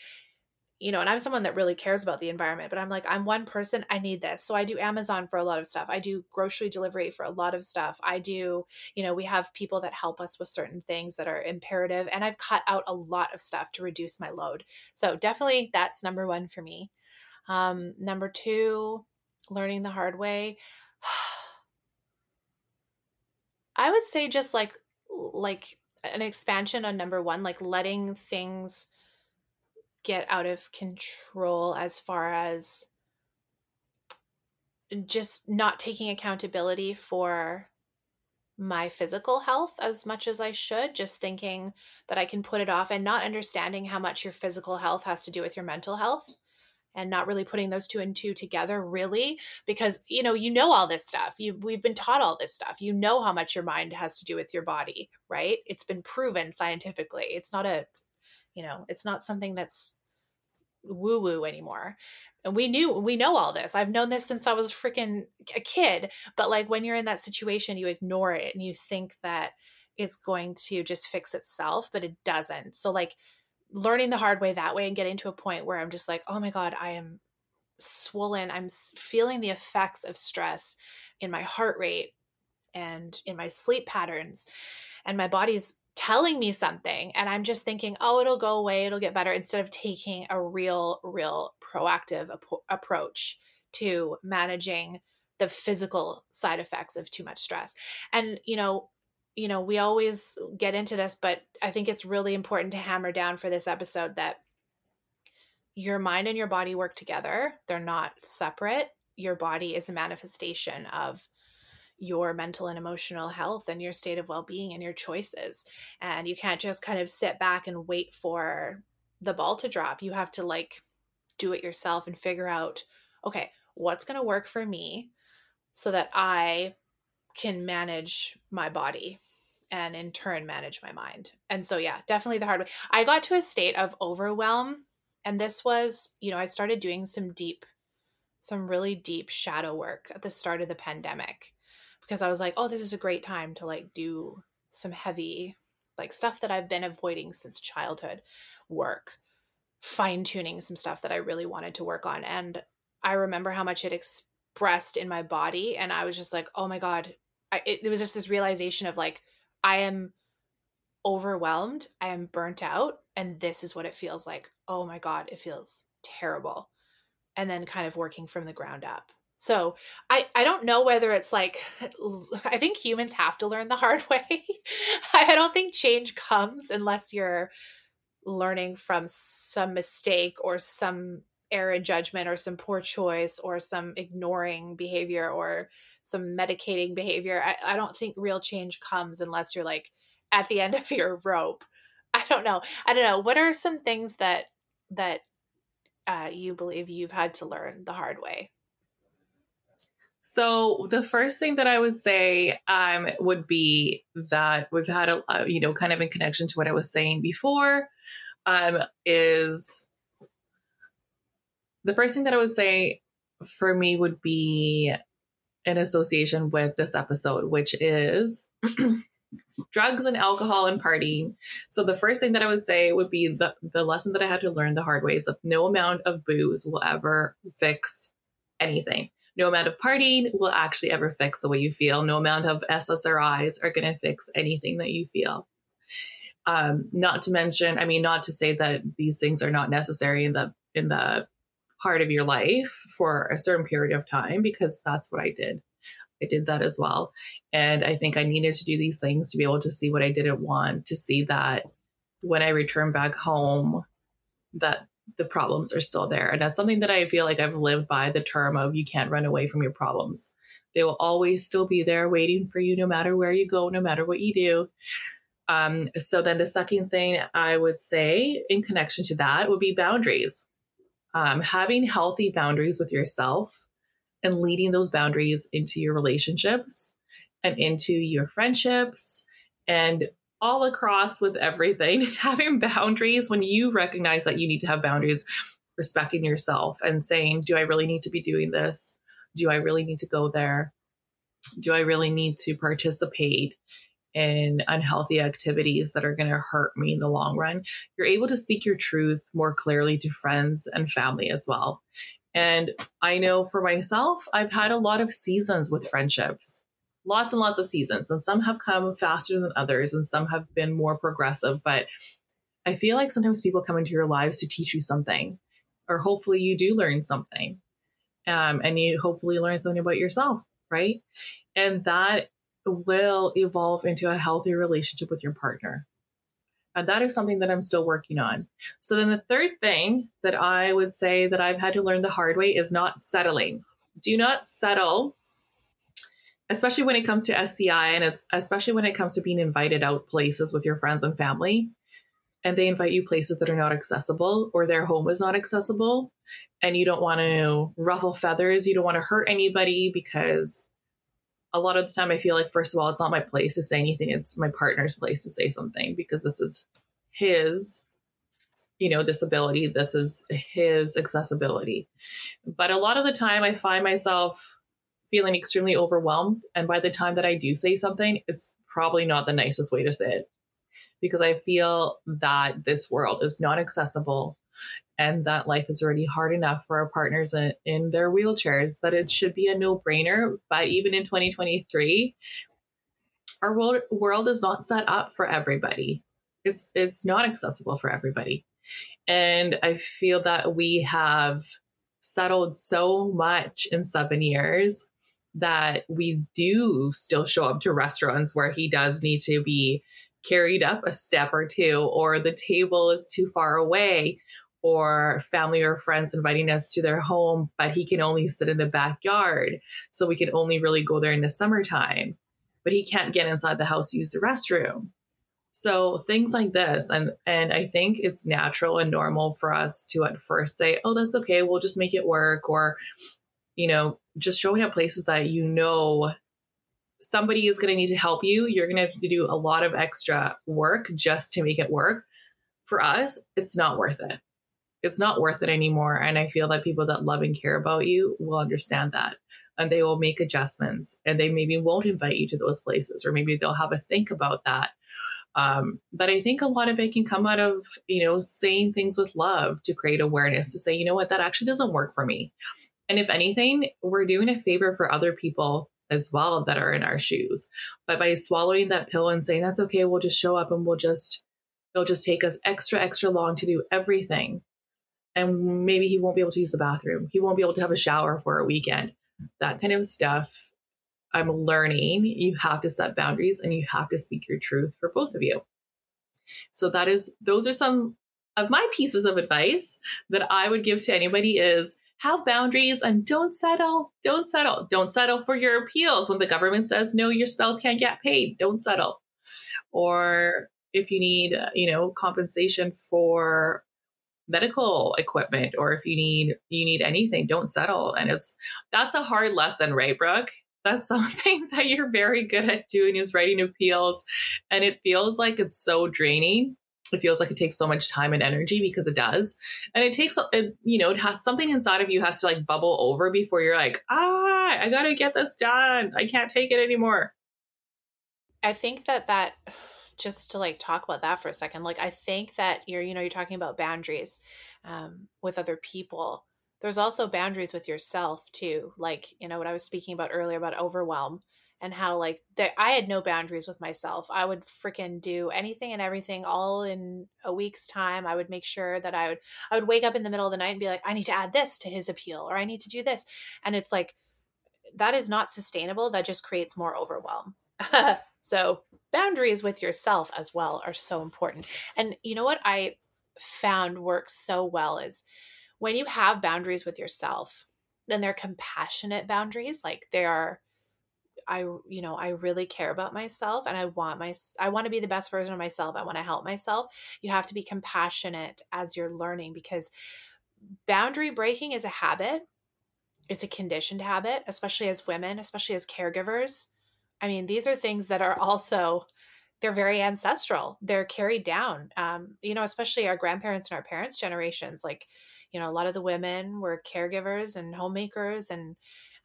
you know, and I'm someone that really cares about the environment, but I'm like, I'm one person, I need this. So I do Amazon for a lot of stuff. I do grocery delivery for a lot of stuff. I do, you know, we have people that help us with certain things that are imperative. And I've cut out a lot of stuff to reduce my load. So definitely that's number one for me. Um, number two, learning the hard way. I would say just like like an expansion on number one, like letting things get out of control as far as just not taking accountability for my physical health as much as I should, just thinking that I can put it off and not understanding how much your physical health has to do with your mental health and not really putting those two and two together really because you know you know all this stuff you we've been taught all this stuff you know how much your mind has to do with your body right it's been proven scientifically it's not a you know it's not something that's woo woo anymore. And we knew, we know all this. I've known this since I was freaking a kid. But like when you're in that situation, you ignore it and you think that it's going to just fix itself, but it doesn't. So, like, learning the hard way that way and getting to a point where I'm just like, oh my God, I am swollen. I'm feeling the effects of stress in my heart rate and in my sleep patterns. And my body's telling me something and i'm just thinking oh it'll go away it'll get better instead of taking a real real proactive ap- approach to managing the physical side effects of too much stress and you know you know we always get into this but i think it's really important to hammer down for this episode that your mind and your body work together. They're not separate. Your body is a manifestation of your mental and emotional health and your state of well-being and your choices. And you can't just kind of sit back and wait for the ball to drop. You have to like do it yourself and figure out okay what's going to work for me so that i can manage my body and in turn manage my mind and so yeah definitely the hard way i got to a state of overwhelm and this was you know i started doing some deep some really deep shadow work at the start of the pandemic because I was like, oh, this is a great time to like do some heavy like stuff that I've been avoiding since childhood work, fine tuning some stuff that I really wanted to work on. And I remember how much it expressed in my body. And I was just like, oh my God. I, it, it was just this realization of like, I am overwhelmed. I am burnt out. And this is what it feels like. Oh my God, it feels terrible. And then kind of working from the ground up. So I I don't know whether it's like I think humans have to learn the hard way. I don't think change comes unless you're learning from some mistake or some error in judgment or some poor choice or some ignoring behavior or some medicating behavior. I, I don't think real change comes unless you're like at the end of your rope. I don't know. I don't know. What are some things that that uh, you believe you've had to learn the hard way? So the first thing that I would say um, would be that we've had a, uh, you know kind of in connection to what I was saying before um, is the first thing that I would say for me would be in association with this episode, which is drugs and alcohol and partying. So the first thing that I would say would be the the lesson that I had to learn the hard way is that no amount of booze will ever fix anything no amount of partying will actually ever fix the way you feel. No amount of SSRIs are going to fix anything that you feel. Um, not to mention, I mean, not to say that these things are not necessary in the in the part of your life for a certain period of time, because that's what I did. I did that as well. And I think I needed to do these things to be able to see what I didn't want, to see that when I return back home, that the problems are still there. And that's something that I feel like I've lived by the term of you can't run away from your problems. They will always still be there waiting for you no matter where you go, no matter what you do. Um, so then the second thing I would say in connection to that would be boundaries. Um, having healthy boundaries with yourself and leading those boundaries into your relationships and into your friendships and all across with everything. Having boundaries when you recognize that you need to have boundaries, respecting yourself and saying, Do I really need to be doing this? Do I really need to go there? Do I really need to participate in unhealthy activities that are going to hurt me in the long run? You're able to speak your truth more clearly to friends and family as well. And I know for myself, I've had a lot of seasons with friendships, lots and lots of seasons, and some have come faster than others, and some have been more progressive. But I feel like sometimes people come into your lives to teach you something, or hopefully you do learn something. Um, and you hopefully learn something about yourself, right? And that will evolve into a healthy relationship with your partner. And that is something that I'm still working on. So then the third thing that I would say that I've had to learn the hard way is not settling. Do not settle, especially when it comes to SCI and it's especially when it comes to being invited out places with your friends and family. And they invite you places that are not accessible or their home is not accessible. And you don't want to ruffle feathers. You don't want to hurt anybody because a lot of the time I feel like first of all it's not my place to say anything. It's my partner's place to say something because this is his you know disability. This is his accessibility. But a lot of the time I find myself feeling extremely overwhelmed. And by the time that I do say something it's probably not the nicest way to say it because I feel that this world is not accessible and that life is already hard enough for our partners in, in their wheelchairs that it should be a no-brainer but even in 2023 our world, world is not set up for everybody. It's it's not accessible for everybody. And i feel that we have settled so much in seven years that we do still show up to restaurants where he does need to be carried up a step or two or the table is too far away or family or friends inviting us to their home, but he can only sit in the backyard. So we can only really go there in the summertime, but he can't get inside the house, use the restroom. So things like this. And, and I think it's natural and normal for us to at first say, oh, that's okay. We'll just make it work. Or, you know, just showing up places that you know somebody is going to need to help you. You're going to have to do a lot of extra work just to make it work. For us, it's not worth it it's not worth it anymore. And I feel that people that love and care about you will understand that and they will make adjustments and they maybe won't invite you to those places or maybe they'll have a think about that. Um, but I think a lot of it can come out of, you know, saying things with love to create awareness to say, you know what, that actually doesn't work for me. And if anything, we're doing a favor for other people as well that are in our shoes. But by swallowing that pill and saying, that's okay, we'll just show up and we'll just, it'll just take us extra, extra long to do everything and maybe he won't be able to use the bathroom. He won't be able to have a shower for a weekend. That kind of stuff. I'm learning. You have to set boundaries and you have to speak your truth for both of you. So that is those are some of my pieces of advice that I would give to anybody is have boundaries and don't settle. Don't settle. Don't settle for your appeals when the government says no your spouse can't get paid. Don't settle. Or if you need, you know, compensation for medical equipment or if you need you need anything don't settle. And it's that's a hard lesson right brooke? That's something that you're very good at doing is writing appeals. And it feels like it's so draining. It feels like it takes so much time and energy because it does. And it takes it, you know it has something inside of you has to like bubble over before you're like ah i gotta get this done. I can't take it anymore. I think that that just to like talk about that for a second like i think that you're you know you're talking about boundaries um, with other people there's also boundaries with yourself too like you know what i was speaking about earlier about overwhelm and how like that I had no boundaries with myself. I would freaking do anything and everything all in a week's time. I would make sure that I would I would wake up in the middle of the night and be like, I need to add this to his appeal or I need to do this. And it's like that is not sustainable. That just creates more overwhelm. so boundaries with yourself as well are so important. And you know what I found works so well is when you have boundaries with yourself, then they're compassionate boundaries. Like they are I you know I really care about myself and I want my I want to be the best version of myself. I want to help myself. You have to be compassionate as you're learning because boundary breaking is a habit. It's a conditioned habit, especially as women, especially as caregivers. I mean, these are things that are also they're very ancestral. They're carried down. Um, you know, especially our grandparents and our parents' generations. Like, you know, a lot of the women were caregivers and homemakers and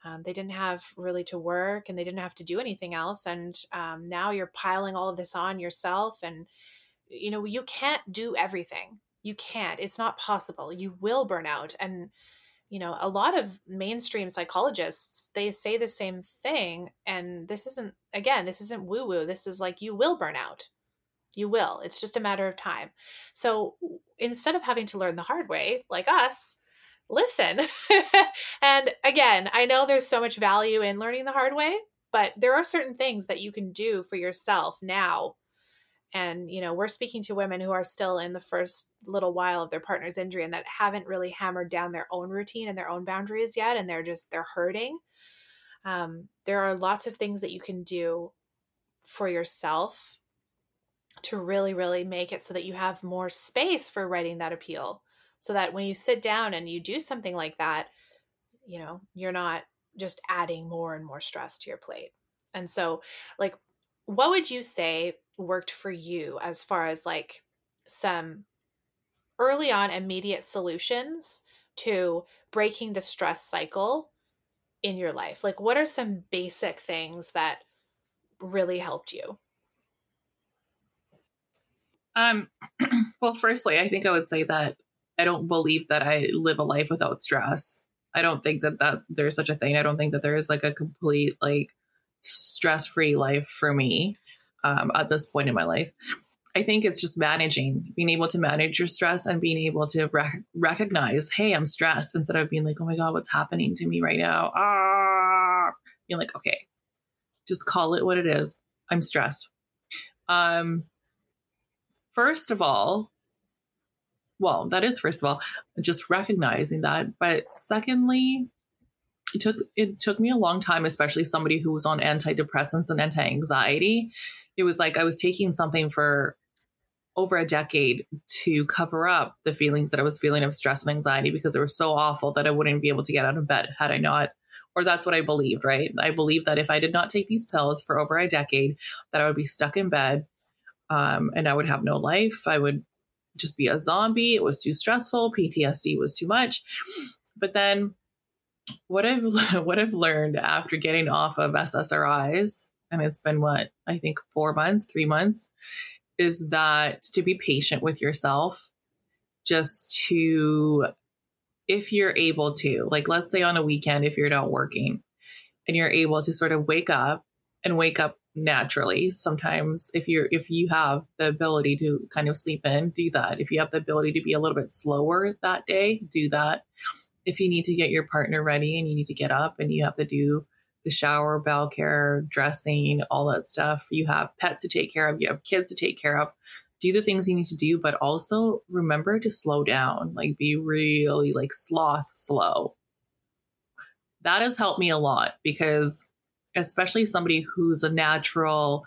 um, they didn't have really to work and they didn't have to do anything else. And um, now you're piling all of this on yourself. And, you know, you can't do everything. You can't. It's not possible. You will burn out. And, you know, a lot of mainstream psychologists, they say the same thing. And this isn't, again, this isn't woo woo. This is like, you will burn out. You will. It's just a matter of time. So instead of having to learn the hard way, like us, listen. and again, I know there's so much value in learning the hard way, but there are certain things that you can do for yourself now. And, you know, we're speaking to women who are still in the first little while of their partner's injury and that haven't really hammered down their own routine and their own boundaries yet. And they're just, they're hurting. Um, there are lots of things that you can do for yourself to really, really make it so that you have more space for writing that appeal so that when you sit down and you do something like that, you know, you're not just adding more and more stress to your plate. And so, like, what would you say worked for you as far as like some early on immediate solutions to breaking the stress cycle in your life? Like, what are some basic things that really helped you? Um, well, firstly, I think I would say that I don't believe that I live a life without stress. I don't think that that's there's such a thing. I don't think that there is like a complete like stress free life for me um, at this point in my life. I think it's just managing, being able to manage your stress and being able to rec- recognize, hey, I'm stressed, instead of being like, oh my God, what's happening to me right now? Ah, being like, okay, just call it what it is. I'm stressed. Um, first of all, well, that is first of all just recognizing that, but secondly, it took it took me a long time, especially somebody who was on antidepressants and anti-anxiety. It was like I was taking something for over a decade to cover up the feelings that I was feeling of stress and anxiety because they were so awful that I wouldn't be able to get out of bed had I not or that's what I believed, right? I believed that if I did not take these pills for over a decade, that I would be stuck in bed um, and I would have no life. I would just be a zombie. It was too stressful. PTSD was too much. But then what I've what I've learned after getting off of SSRIs, and it's been what I think four months, three months, is that to be patient with yourself, just to if you're able to, like let's say on a weekend, if you're not working and you're able to sort of wake up and wake up naturally. Sometimes if you're if you have the ability to kind of sleep in do that. If you have the ability to be a little bit slower that day do that. If you need to get your partner ready and you need to get up and you have to do the shower bowel care dressing all that stuff. You have pets to take care of. You have kids to take care of. Do the things you need to do but also remember to slow down. Like be really like sloth slow. That has helped me a lot because especially somebody who's a natural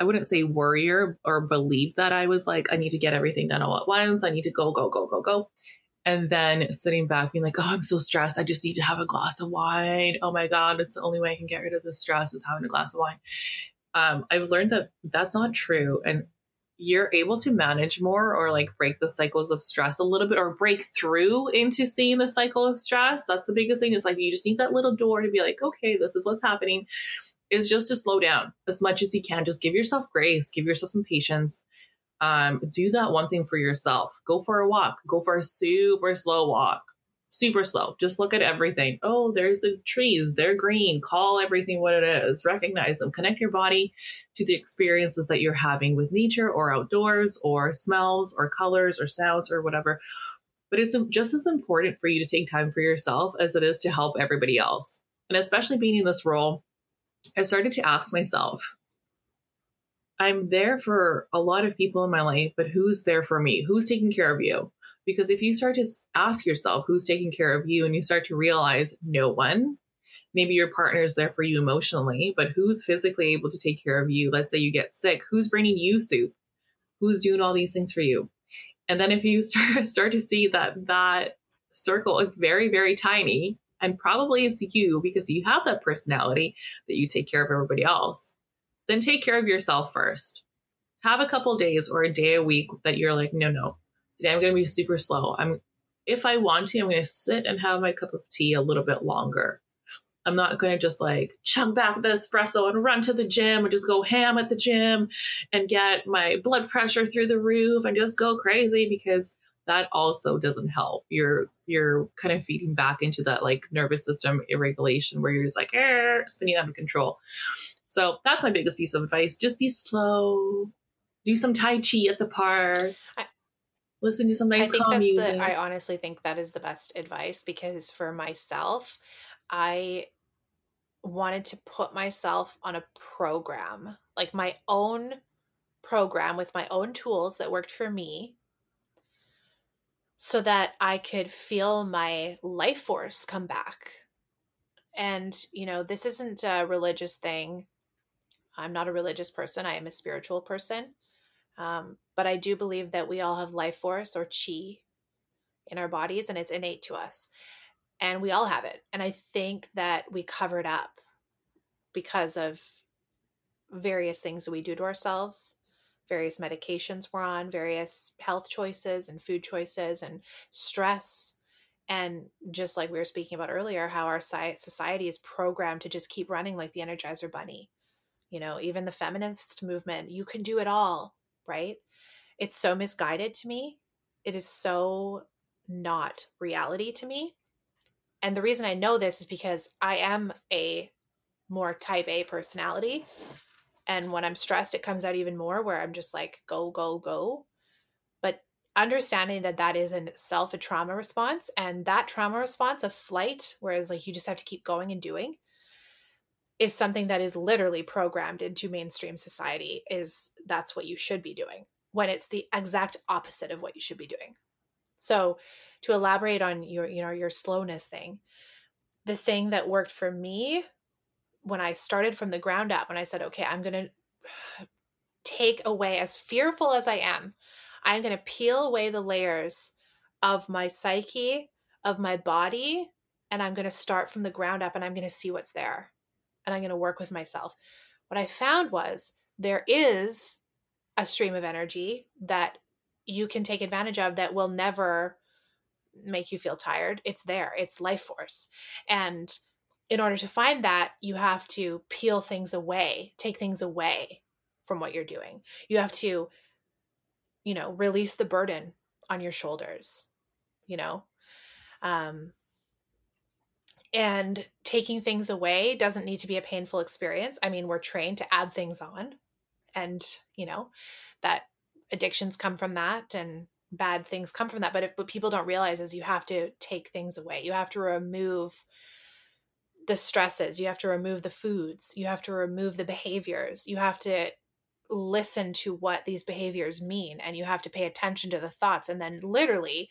I wouldn't say worrier or believe that I was like, I need to get everything done all at once. I need to go, go, go, go, go. And then sitting back being like, oh, I'm so stressed. I just need to have a glass of wine. Oh my God, it's the only way I can get rid of the stress is having a glass of wine. Um, I've learned that that's not true. And you're able to manage more or like break the cycles of stress a little bit or break through into seeing the cycle of stress. That's the biggest thing. Is like you just need that little door to be like, okay, this is what's happening. Is just to slow down as much as you can. Just give yourself grace, give yourself some patience. Um, do that one thing for yourself. Go for a walk. Go for a super slow walk. super slow. Just look at everything. Oh, there's the trees. They're green. Call everything what it is. Recognize them. Connect your body to the experiences that you're having with nature or outdoors or smells or colors or sounds or whatever. But it's just as important for you to take time for yourself as it is to help everybody else. And especially being in this role, I started to ask myself, I'm there for a lot of people in my life, but who's there for me? Who's taking care of you? Because if you start to ask yourself who's taking care of you and you start to realize no one, maybe your partner is there for you emotionally, but who's physically able to take care of you? Let's say you get sick, who's bringing you soup? Who's doing all these things for you? And then if you start, start to see that that circle is very, very tiny, and probably it's you because you have that personality that you take care of everybody else then take care of yourself first. Have a couple days or a day a week that you're like, no, no, today I'm going to be super slow. I'm, if I want to, I'm going to sit and have my cup of tea a little bit longer. I'm not going to just like chug back the espresso and run to the gym or just go ham at the gym and get my blood pressure through the roof and just go crazy because that also doesn't help. You're you're kind of feeding back into that like nervous system irregulation where you're just like spinning out of control. So that's my biggest piece of advice. Just be slow. Do some Tai Chi at the park. I, Listen to some nice I think calm that's music. The, I honestly think that is the best advice because for myself, I wanted to put myself on a program, like my own program with my own tools that worked for me so that I could feel my life force come back. And, you know, this isn't a religious thing. I'm not a religious person, I am a spiritual person. Um, but I do believe that we all have life force or chi in our bodies and it's innate to us. And we all have it. And I think that we cover it up because of various things that we do to ourselves, various medications we're on, various health choices and food choices and stress. And just like we were speaking about earlier, how our society is programmed to just keep running like the Energizer Bunny you know, even the feminist movement, you can do it all, right? It's so misguided to me. It is so not reality to me. And the reason I know this is because I am a more type A personality. And when I'm stressed, it comes out even more where I'm just like, go, go, go. But understanding that that is in itself a trauma response and that trauma response of flight, whereas like you just have to keep going and doing, is something that is literally programmed into mainstream society is that's what you should be doing when it's the exact opposite of what you should be doing. So to elaborate on your you know your slowness thing the thing that worked for me when i started from the ground up when i said okay i'm going to take away as fearful as i am i'm going to peel away the layers of my psyche of my body and i'm going to start from the ground up and i'm going to see what's there and I'm going to work with myself. What I found was there is a stream of energy that you can take advantage of that will never make you feel tired. It's there, it's life force. And in order to find that, you have to peel things away, take things away from what you're doing. You have to, you know, release the burden on your shoulders, you know. Um, and taking things away doesn't need to be a painful experience. I mean, we're trained to add things on, and you know that addictions come from that and bad things come from that. But if what people don't realize is you have to take things away. You have to remove the stresses. You have to remove the foods. You have to remove the behaviors. You have to listen to what these behaviors mean and you have to pay attention to the thoughts and then literally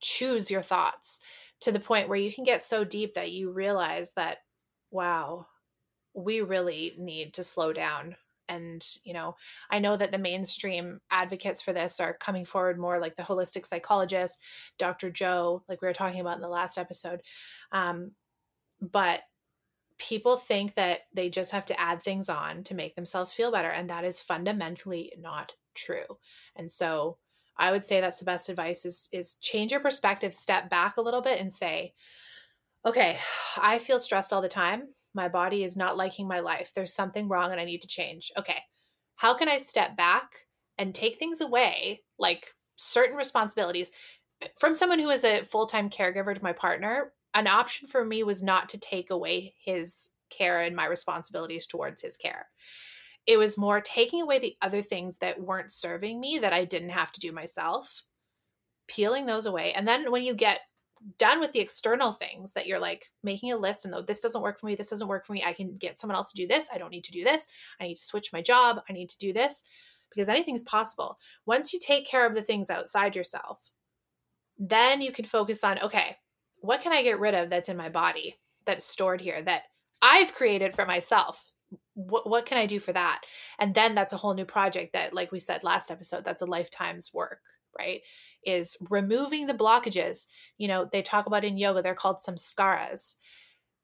choose your thoughts to the point where you can get so deep that you realize that wow we really need to slow down. And you know i know that the mainstream advocates for this are coming forward more like the holistic psychologist dr joe like we were talking about in the last episode um, but people think that they just have to add things on to make themselves feel better and that is fundamentally not true. And so I would say that's the best advice is is change your perspective, step back a little bit and say, okay, I feel stressed all the time. My body is not liking my life. There's something wrong and I need to change. Okay. How can I step back and take things away, like certain responsibilities, from someone who is a full-time caregiver to my partner an option for me was not to take away his care and my responsibilities towards his care it was more taking away the other things that weren't serving me that i didn't have to do myself peeling those away. And then when you get done with the external things that you're like making a list and though this doesn't work for me this doesn't work for me i can get someone else to do this i don't need to do this i need to switch my job i need to do this because anything's possible. Once you take care of the things outside yourself then you can focus on okay what can i get rid of that's in my body that's stored here that i've created for myself what, what can i do for that? And then that's a whole new project that like we said last episode that's a lifetime's work right is removing the blockages. You know they talk about in yoga they're called samskaras.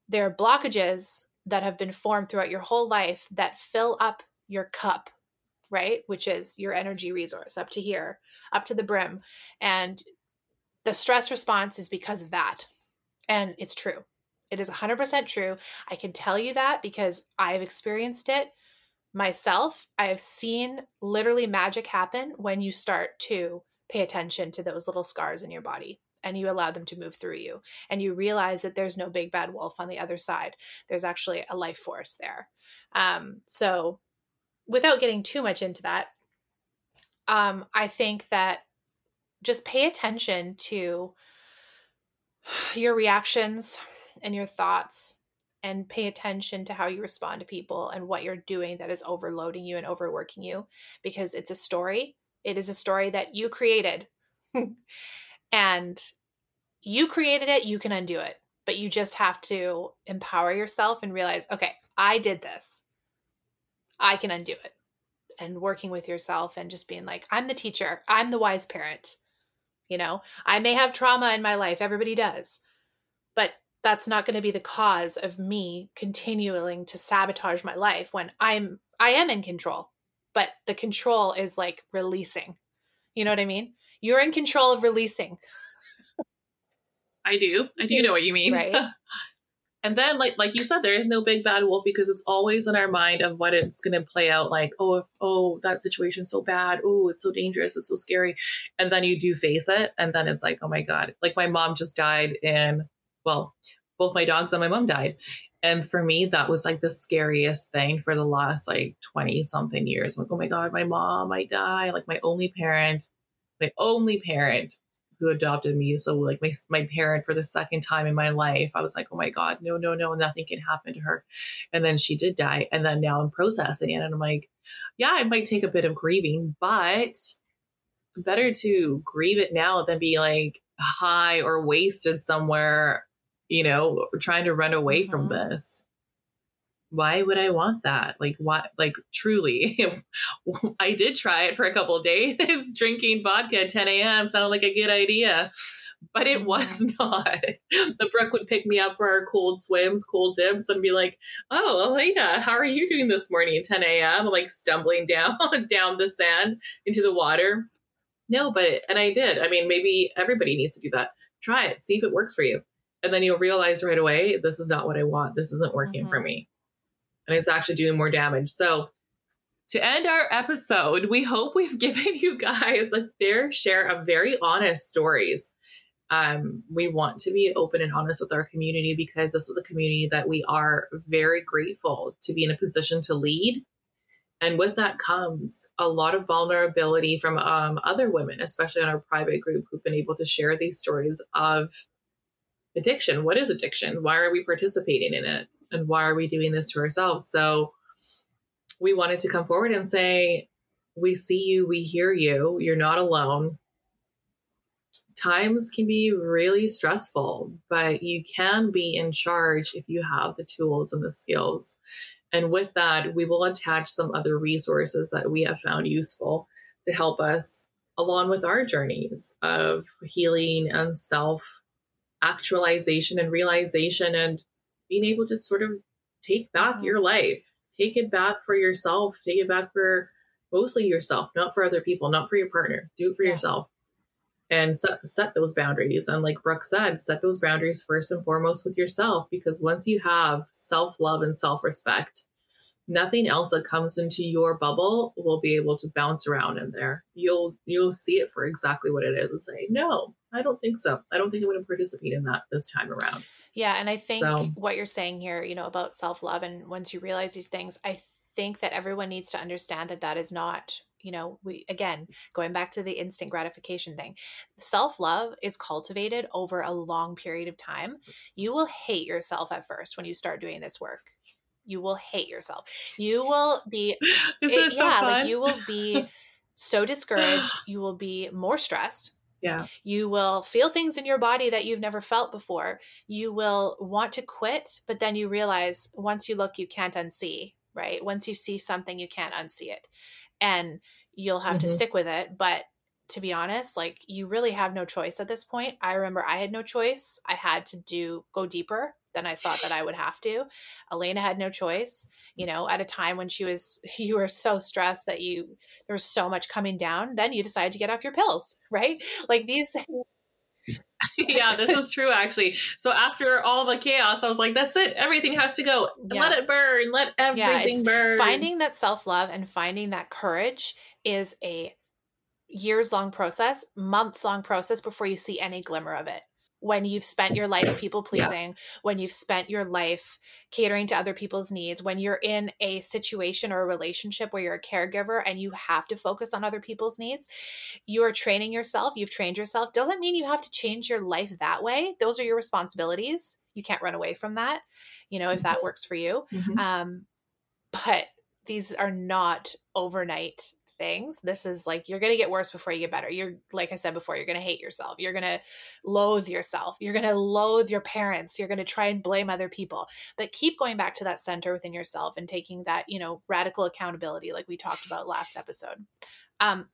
They're blockages that have been formed throughout your whole life that fill up your cup right which is your energy resource up to here up to the brim. And the stress response is because of that. And it's true it is 100% true. I can tell you that because i've experienced it myself. I have seen literally magic happen when you start to pay attention to those little scars in your body and you allow them to move through you and you realize that there's no big bad wolf on the other side. There's actually a life force there. Um, so without getting too much into that um, i think that just pay attention to your reactions and your thoughts and pay attention to how you respond to people and what you're doing that is overloading you and overworking you because it's a story it is a story that you created. and you created it, you can undo it. But you just have to empower yourself and realize, okay, I did this. I can undo it. And working with yourself and just being like, I'm the teacher, I'm the wise parent. You know, I may have trauma in my life, everybody does. That's not going to be the cause of me continuing to sabotage my life when I'm I am in control but the control is like releasing. You know what I mean? You're in control of releasing. I do. I do know what you mean. Right. and then like like you said there is no big bad wolf because it's always in our mind of what it's going to play out like oh if, oh that situation's so bad oh it's so dangerous it's so scary and then you do face it and then it's like oh my god like my mom just died and well both my dogs and my mom died and for me, that was like the scariest thing for the last like 20 something years. I'm like, oh my God, my mom might die. Like my only parent, my only parent who adopted me. So like my, my parent for the second time in my life, I was like, oh my God, no, no, no, nothing can happen to her. And then she did die. And then now I'm processing it. And I'm like, yeah, it might take a bit of grieving, but better to grieve it now than be like high or wasted somewhere you know, trying to run away mm-hmm. from this. Why would I want that? Like, what? Like, truly, I did try it for a couple days. Drinking vodka at 10 a.m. sounded like a good idea, but it was mm-hmm. not. The Brooke would pick me up for our cold swims, cold dips, and be like, "Oh, Elena, how are you doing this morning at 10 a.m.?" I'm like stumbling down down the sand into the water. No, but and I did. I mean, maybe everybody needs to do that. Try it, see if it works for you and then you'll realize right away this is not what i want. This isn't working mm-hmm. for me. And it's actually doing more damage. So to end our episode we hope we've given you guys a fair share of very honest stories. Um, we want to be open and honest with our community because this is a community that we are very grateful to be in a position to lead. And with that comes a lot of vulnerability from um, other women especially in our private group who've been able to share these stories of addiction. What is addiction? Why are we participating in it? And why are we doing this to ourselves? So we wanted to come forward and say, we see you, we hear you, you're not alone. Times can be really stressful, but you can be in charge if you have the tools and the skills. And with that, we will attach some other resources that we have found useful to help us along with our journeys of healing and self actualization and realization and being able to sort of take back mm-hmm. your life, take it back for yourself, take it back for mostly yourself, not for other people, not for your partner. Do it for yeah. yourself and set, set those boundaries. And like Brooke said, set those boundaries first and foremost with yourself because once you have self love and self respect, nothing else that comes into your bubble will be able to bounce around in there. You'll you'll see it for exactly what it is and say, no, I don't think so. I don't think I would participate in that this time around. Yeah, and I think So- what you're saying here, you know, about self-love and once you realize these things, I think that everyone needs to understand that that is not, you know, we again, going back to the instant gratification thing. Self-love is cultivated over a long period of time. You will hate yourself at first when you start doing this work. You will hate yourself. You will be it- so yeah, fun? like you will be so discouraged, you will be more stressed. Yeah. You will feel things in your body that you've never felt before. You will want to quit, but then you realize once you look, you can't unsee, right? Once you see something, you can't unsee it. And you'll have to Mhm. stick with it. But to be honest, like you really have no choice at this point. I remember I had no choice. I had to do go deeper than I thought that I would have to. Elena had no choice, you know, at a time when she was you were so stressed that you there was so much coming down, then you decided to get off your pills, right? Like these yeah, this is true actually. So after all the chaos, I was like, that's it. Everything has to go. Yeah. Let it burn. Let everything it's burn. finding that self-love and finding that courage is a years long process, months long process before you see any glimmer of it. When you've spent your life people pleasing, when you've spent your life catering to other people's needs, when you're in a situation or a relationship where you're a caregiver and you have to focus on other people's needs, you are training yourself, you've trained yourself. Doesn't mean you have to change your life that way. Those are your responsibilities. You can't run away from that, you know, if that works for you. Mhm. Um, but these are not overnight things. This is like you're going to get worse before you get better. You're, like I said before, you're going to hate yourself. You're going to loathe yourself. You're going to loathe your parents. You're going to try and blame other people. But keep going back to that center within yourself and taking that, you know, radical accountability, like we talked about last episode. Um,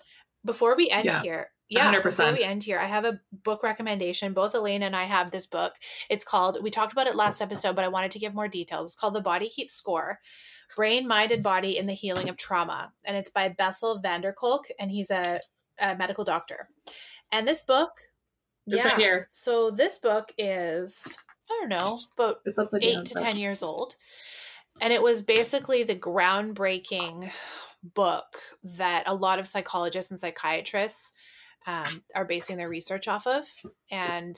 before we end Yeah. here, yeah, before 100%. we end here, I have a book recommendation. Both Elaine and I have this book. It's called, we talked about it last episode, but I wanted to give more details. It's called The Body Keeps Score Brain, Mind, and Body in the Healing of Trauma. And it's by Bessel van der Kolk, and he's a, a medical doctor. And this book, It's right here. So this book is, I don't know, about It's upside eight to so- 10 years old. And it was basically the groundbreaking book that a lot of psychologists and psychiatrists um, are basing their research off of. And,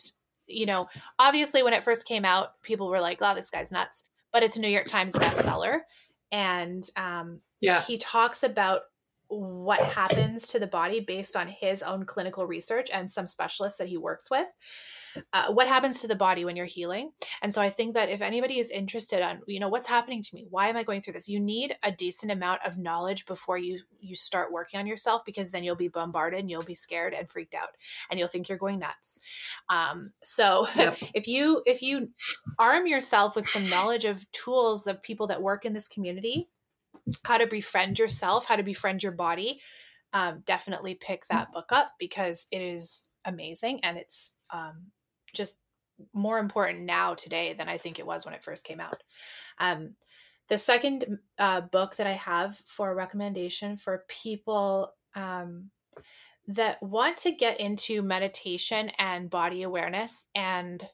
you know, obviously when it first came out, people were like, oh, this guy's nuts. But it's a New York Times bestseller. And um, Yeah. he talks about what happens to the body based on his own clinical research and some specialists that he works with. Uh, what happens to the body when you're healing? And so I think that if anybody is interested on, you know, what's happening to me? Why am I going through this? You need a decent amount of knowledge before you you start working on yourself because then you'll be bombarded and you'll be scared and freaked out and you'll think you're going nuts. Um, so Yep. if you if you arm yourself with some knowledge of tools of people that work in this community, how to befriend yourself, how to befriend your body, um, definitely pick that book up because it is amazing and it's um, just more important now today than I think it was when it first came out. Um, the second uh, book that I have for recommendation for people um, that want to get into meditation and body awareness and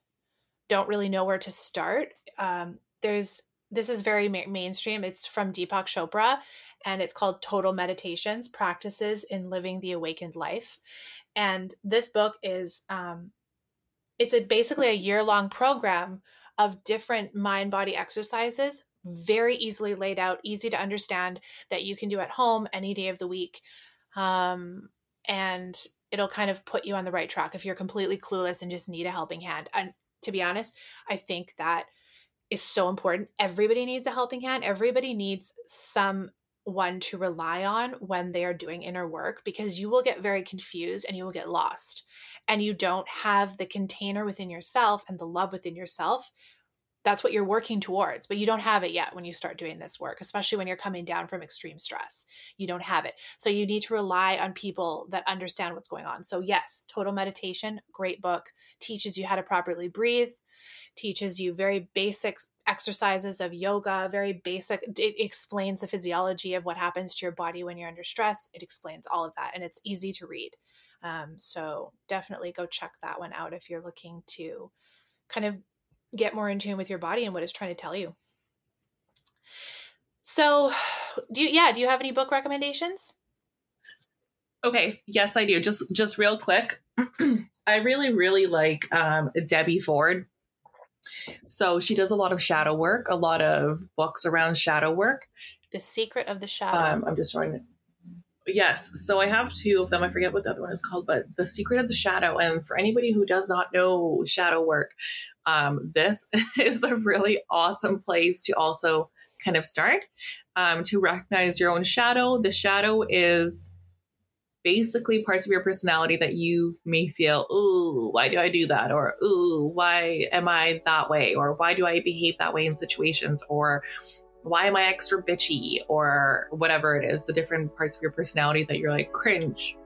don't really know where to start, um, there's this is very ma- mainstream. It's from Deepak Chopra and it's called Total Meditations Practices in Living the Awakened Life. And this book is um, it's a basically a year long program of different mind body exercises, very easily laid out, easy to understand that you can do at home any day of the week. Um, and it'll kind of put you on the right track if you're completely clueless and just need a helping hand. And to be honest, I think that is so important. Everybody needs a helping hand. Everybody needs someone to rely on when they are doing inner work because you will get very confused and you will get lost. And you don't have the container within yourself and the love within yourself. That's what you're working towards, but you don't have it yet when you start doing this work, especially when you're coming down from extreme stress. You don't have it. So you need to rely on people that understand what's going on. So, yes, Total Meditation, great book, teaches you how to properly breathe, teaches you very basic exercises of yoga, very basic. It explains the physiology of what happens to your body when you're under stress. It explains all of that, and it's easy to read. Um, so definitely go check that one out if you're looking to kind of get more in tune with your body and what it's trying to tell you. So, do you, yeah, do you have any book recommendations? Okay, yes, I do. Just just real quick. I really, really like um, Debbie Ford. So she does a lot of shadow work, a lot of books around shadow work. The Secret of the Shadow. Um, I'm just trying to. Yes, so I have two of them. I forget what the other one is called, but The Secret of the Shadow. And for anybody who does not know shadow work, um, this is a really awesome place to also kind of start um, to recognize your own shadow. The shadow is basically parts of your personality that you may feel, ooh, why do I do that? Or, ooh, why am I that way? Or why do I behave that way in situations? Or why am I extra bitchy? Or whatever it is, the different parts of your personality that you're like, cringe,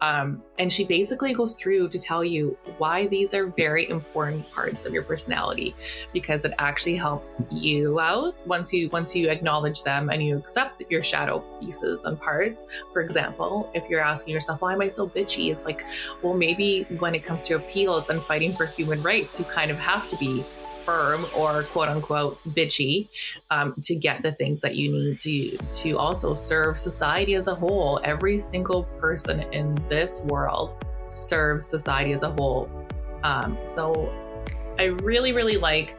um, and she basically goes through to tell you why these are very important parts of your personality because it actually helps you out once you once you acknowledge them and you accept your shadow pieces and parts. For example, if you're asking yourself, why am I so bitchy? It's like, well, maybe when it comes to appeals and fighting for human rights, you kind of have to be firm or quote unquote bitchy um, to get the things that you need to to also serve society as a whole. Every single person in this world serves society as a whole. Um, so I really, really like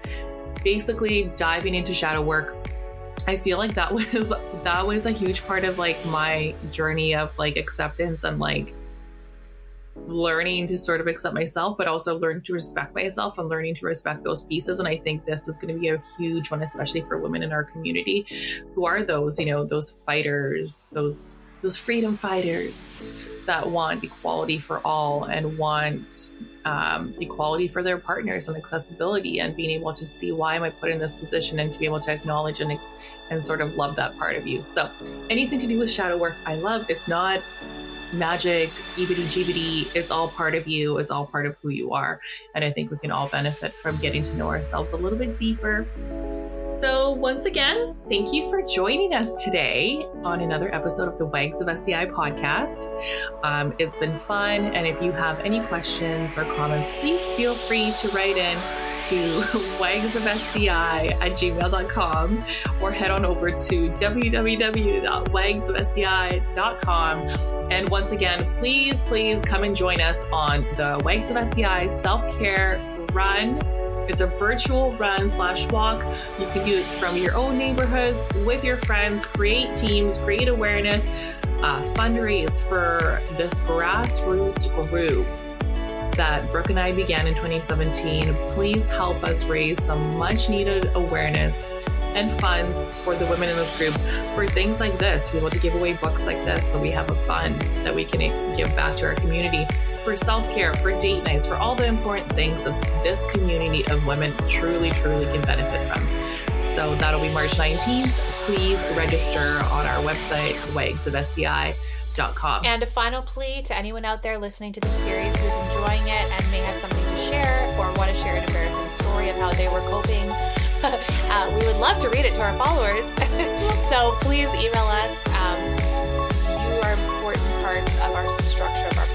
basically diving into shadow work. I feel like that was that was a huge part of like my journey of like acceptance and like learning to sort of accept myself, but also learn to respect myself and learning to respect those pieces. And I think this is going to be a huge one, especially for women in our community who are those, you know, those fighters, those those freedom fighters that want equality for all and want um, equality for their partners and accessibility and being able to see why am I put in this position and to be able to acknowledge and and sort of love that part of you. So anything to do with shadow work, I love. It's not magic, ebity jibbity, it's all part of you, it's all part of who you are. And I think we can all benefit from getting to know ourselves a little bit deeper. So, once again, thank you for joining us today on another episode of the Wags of SCI podcast. Um, it's been fun. And if you have any questions or comments, please feel free to write in to wagsofsci at gmail.com or head on over to www.wagsofsci.com. And once again, please, please come and join us on the Wags of SCI self care run. It's a virtual run slash walk. You can do it from your own neighborhoods with your friends, create teams, create awareness, uh, fundraise for this grassroots group that Brooke and I began in 2017. Please help us raise some much needed awareness and funds for the women in this group for things like this. We want to give away books like this so we have a fund that we can give back to our community for self care, for date nights, for all the important things that this community of women truly, truly can benefit from. So that'll be March 19th. Please register on our website, Wags of SCI Com. And a final plea to anyone out there listening to this series who's enjoying it and may have something to share or want to share an embarrassing story of how they were coping. uh, we would love to read it to our followers. so please email us. Um, you are important parts of our structure of our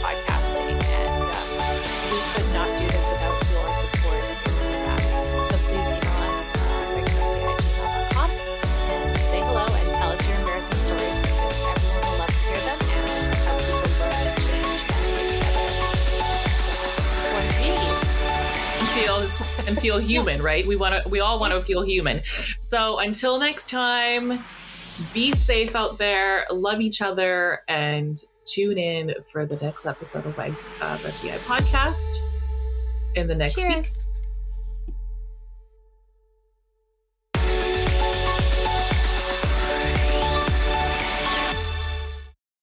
and feel human, right? We want to we all want to feel human. So until next time, be safe out there, love each other and tune in for the next episode of Wags uh, of SCI podcast in the next Cheers. week.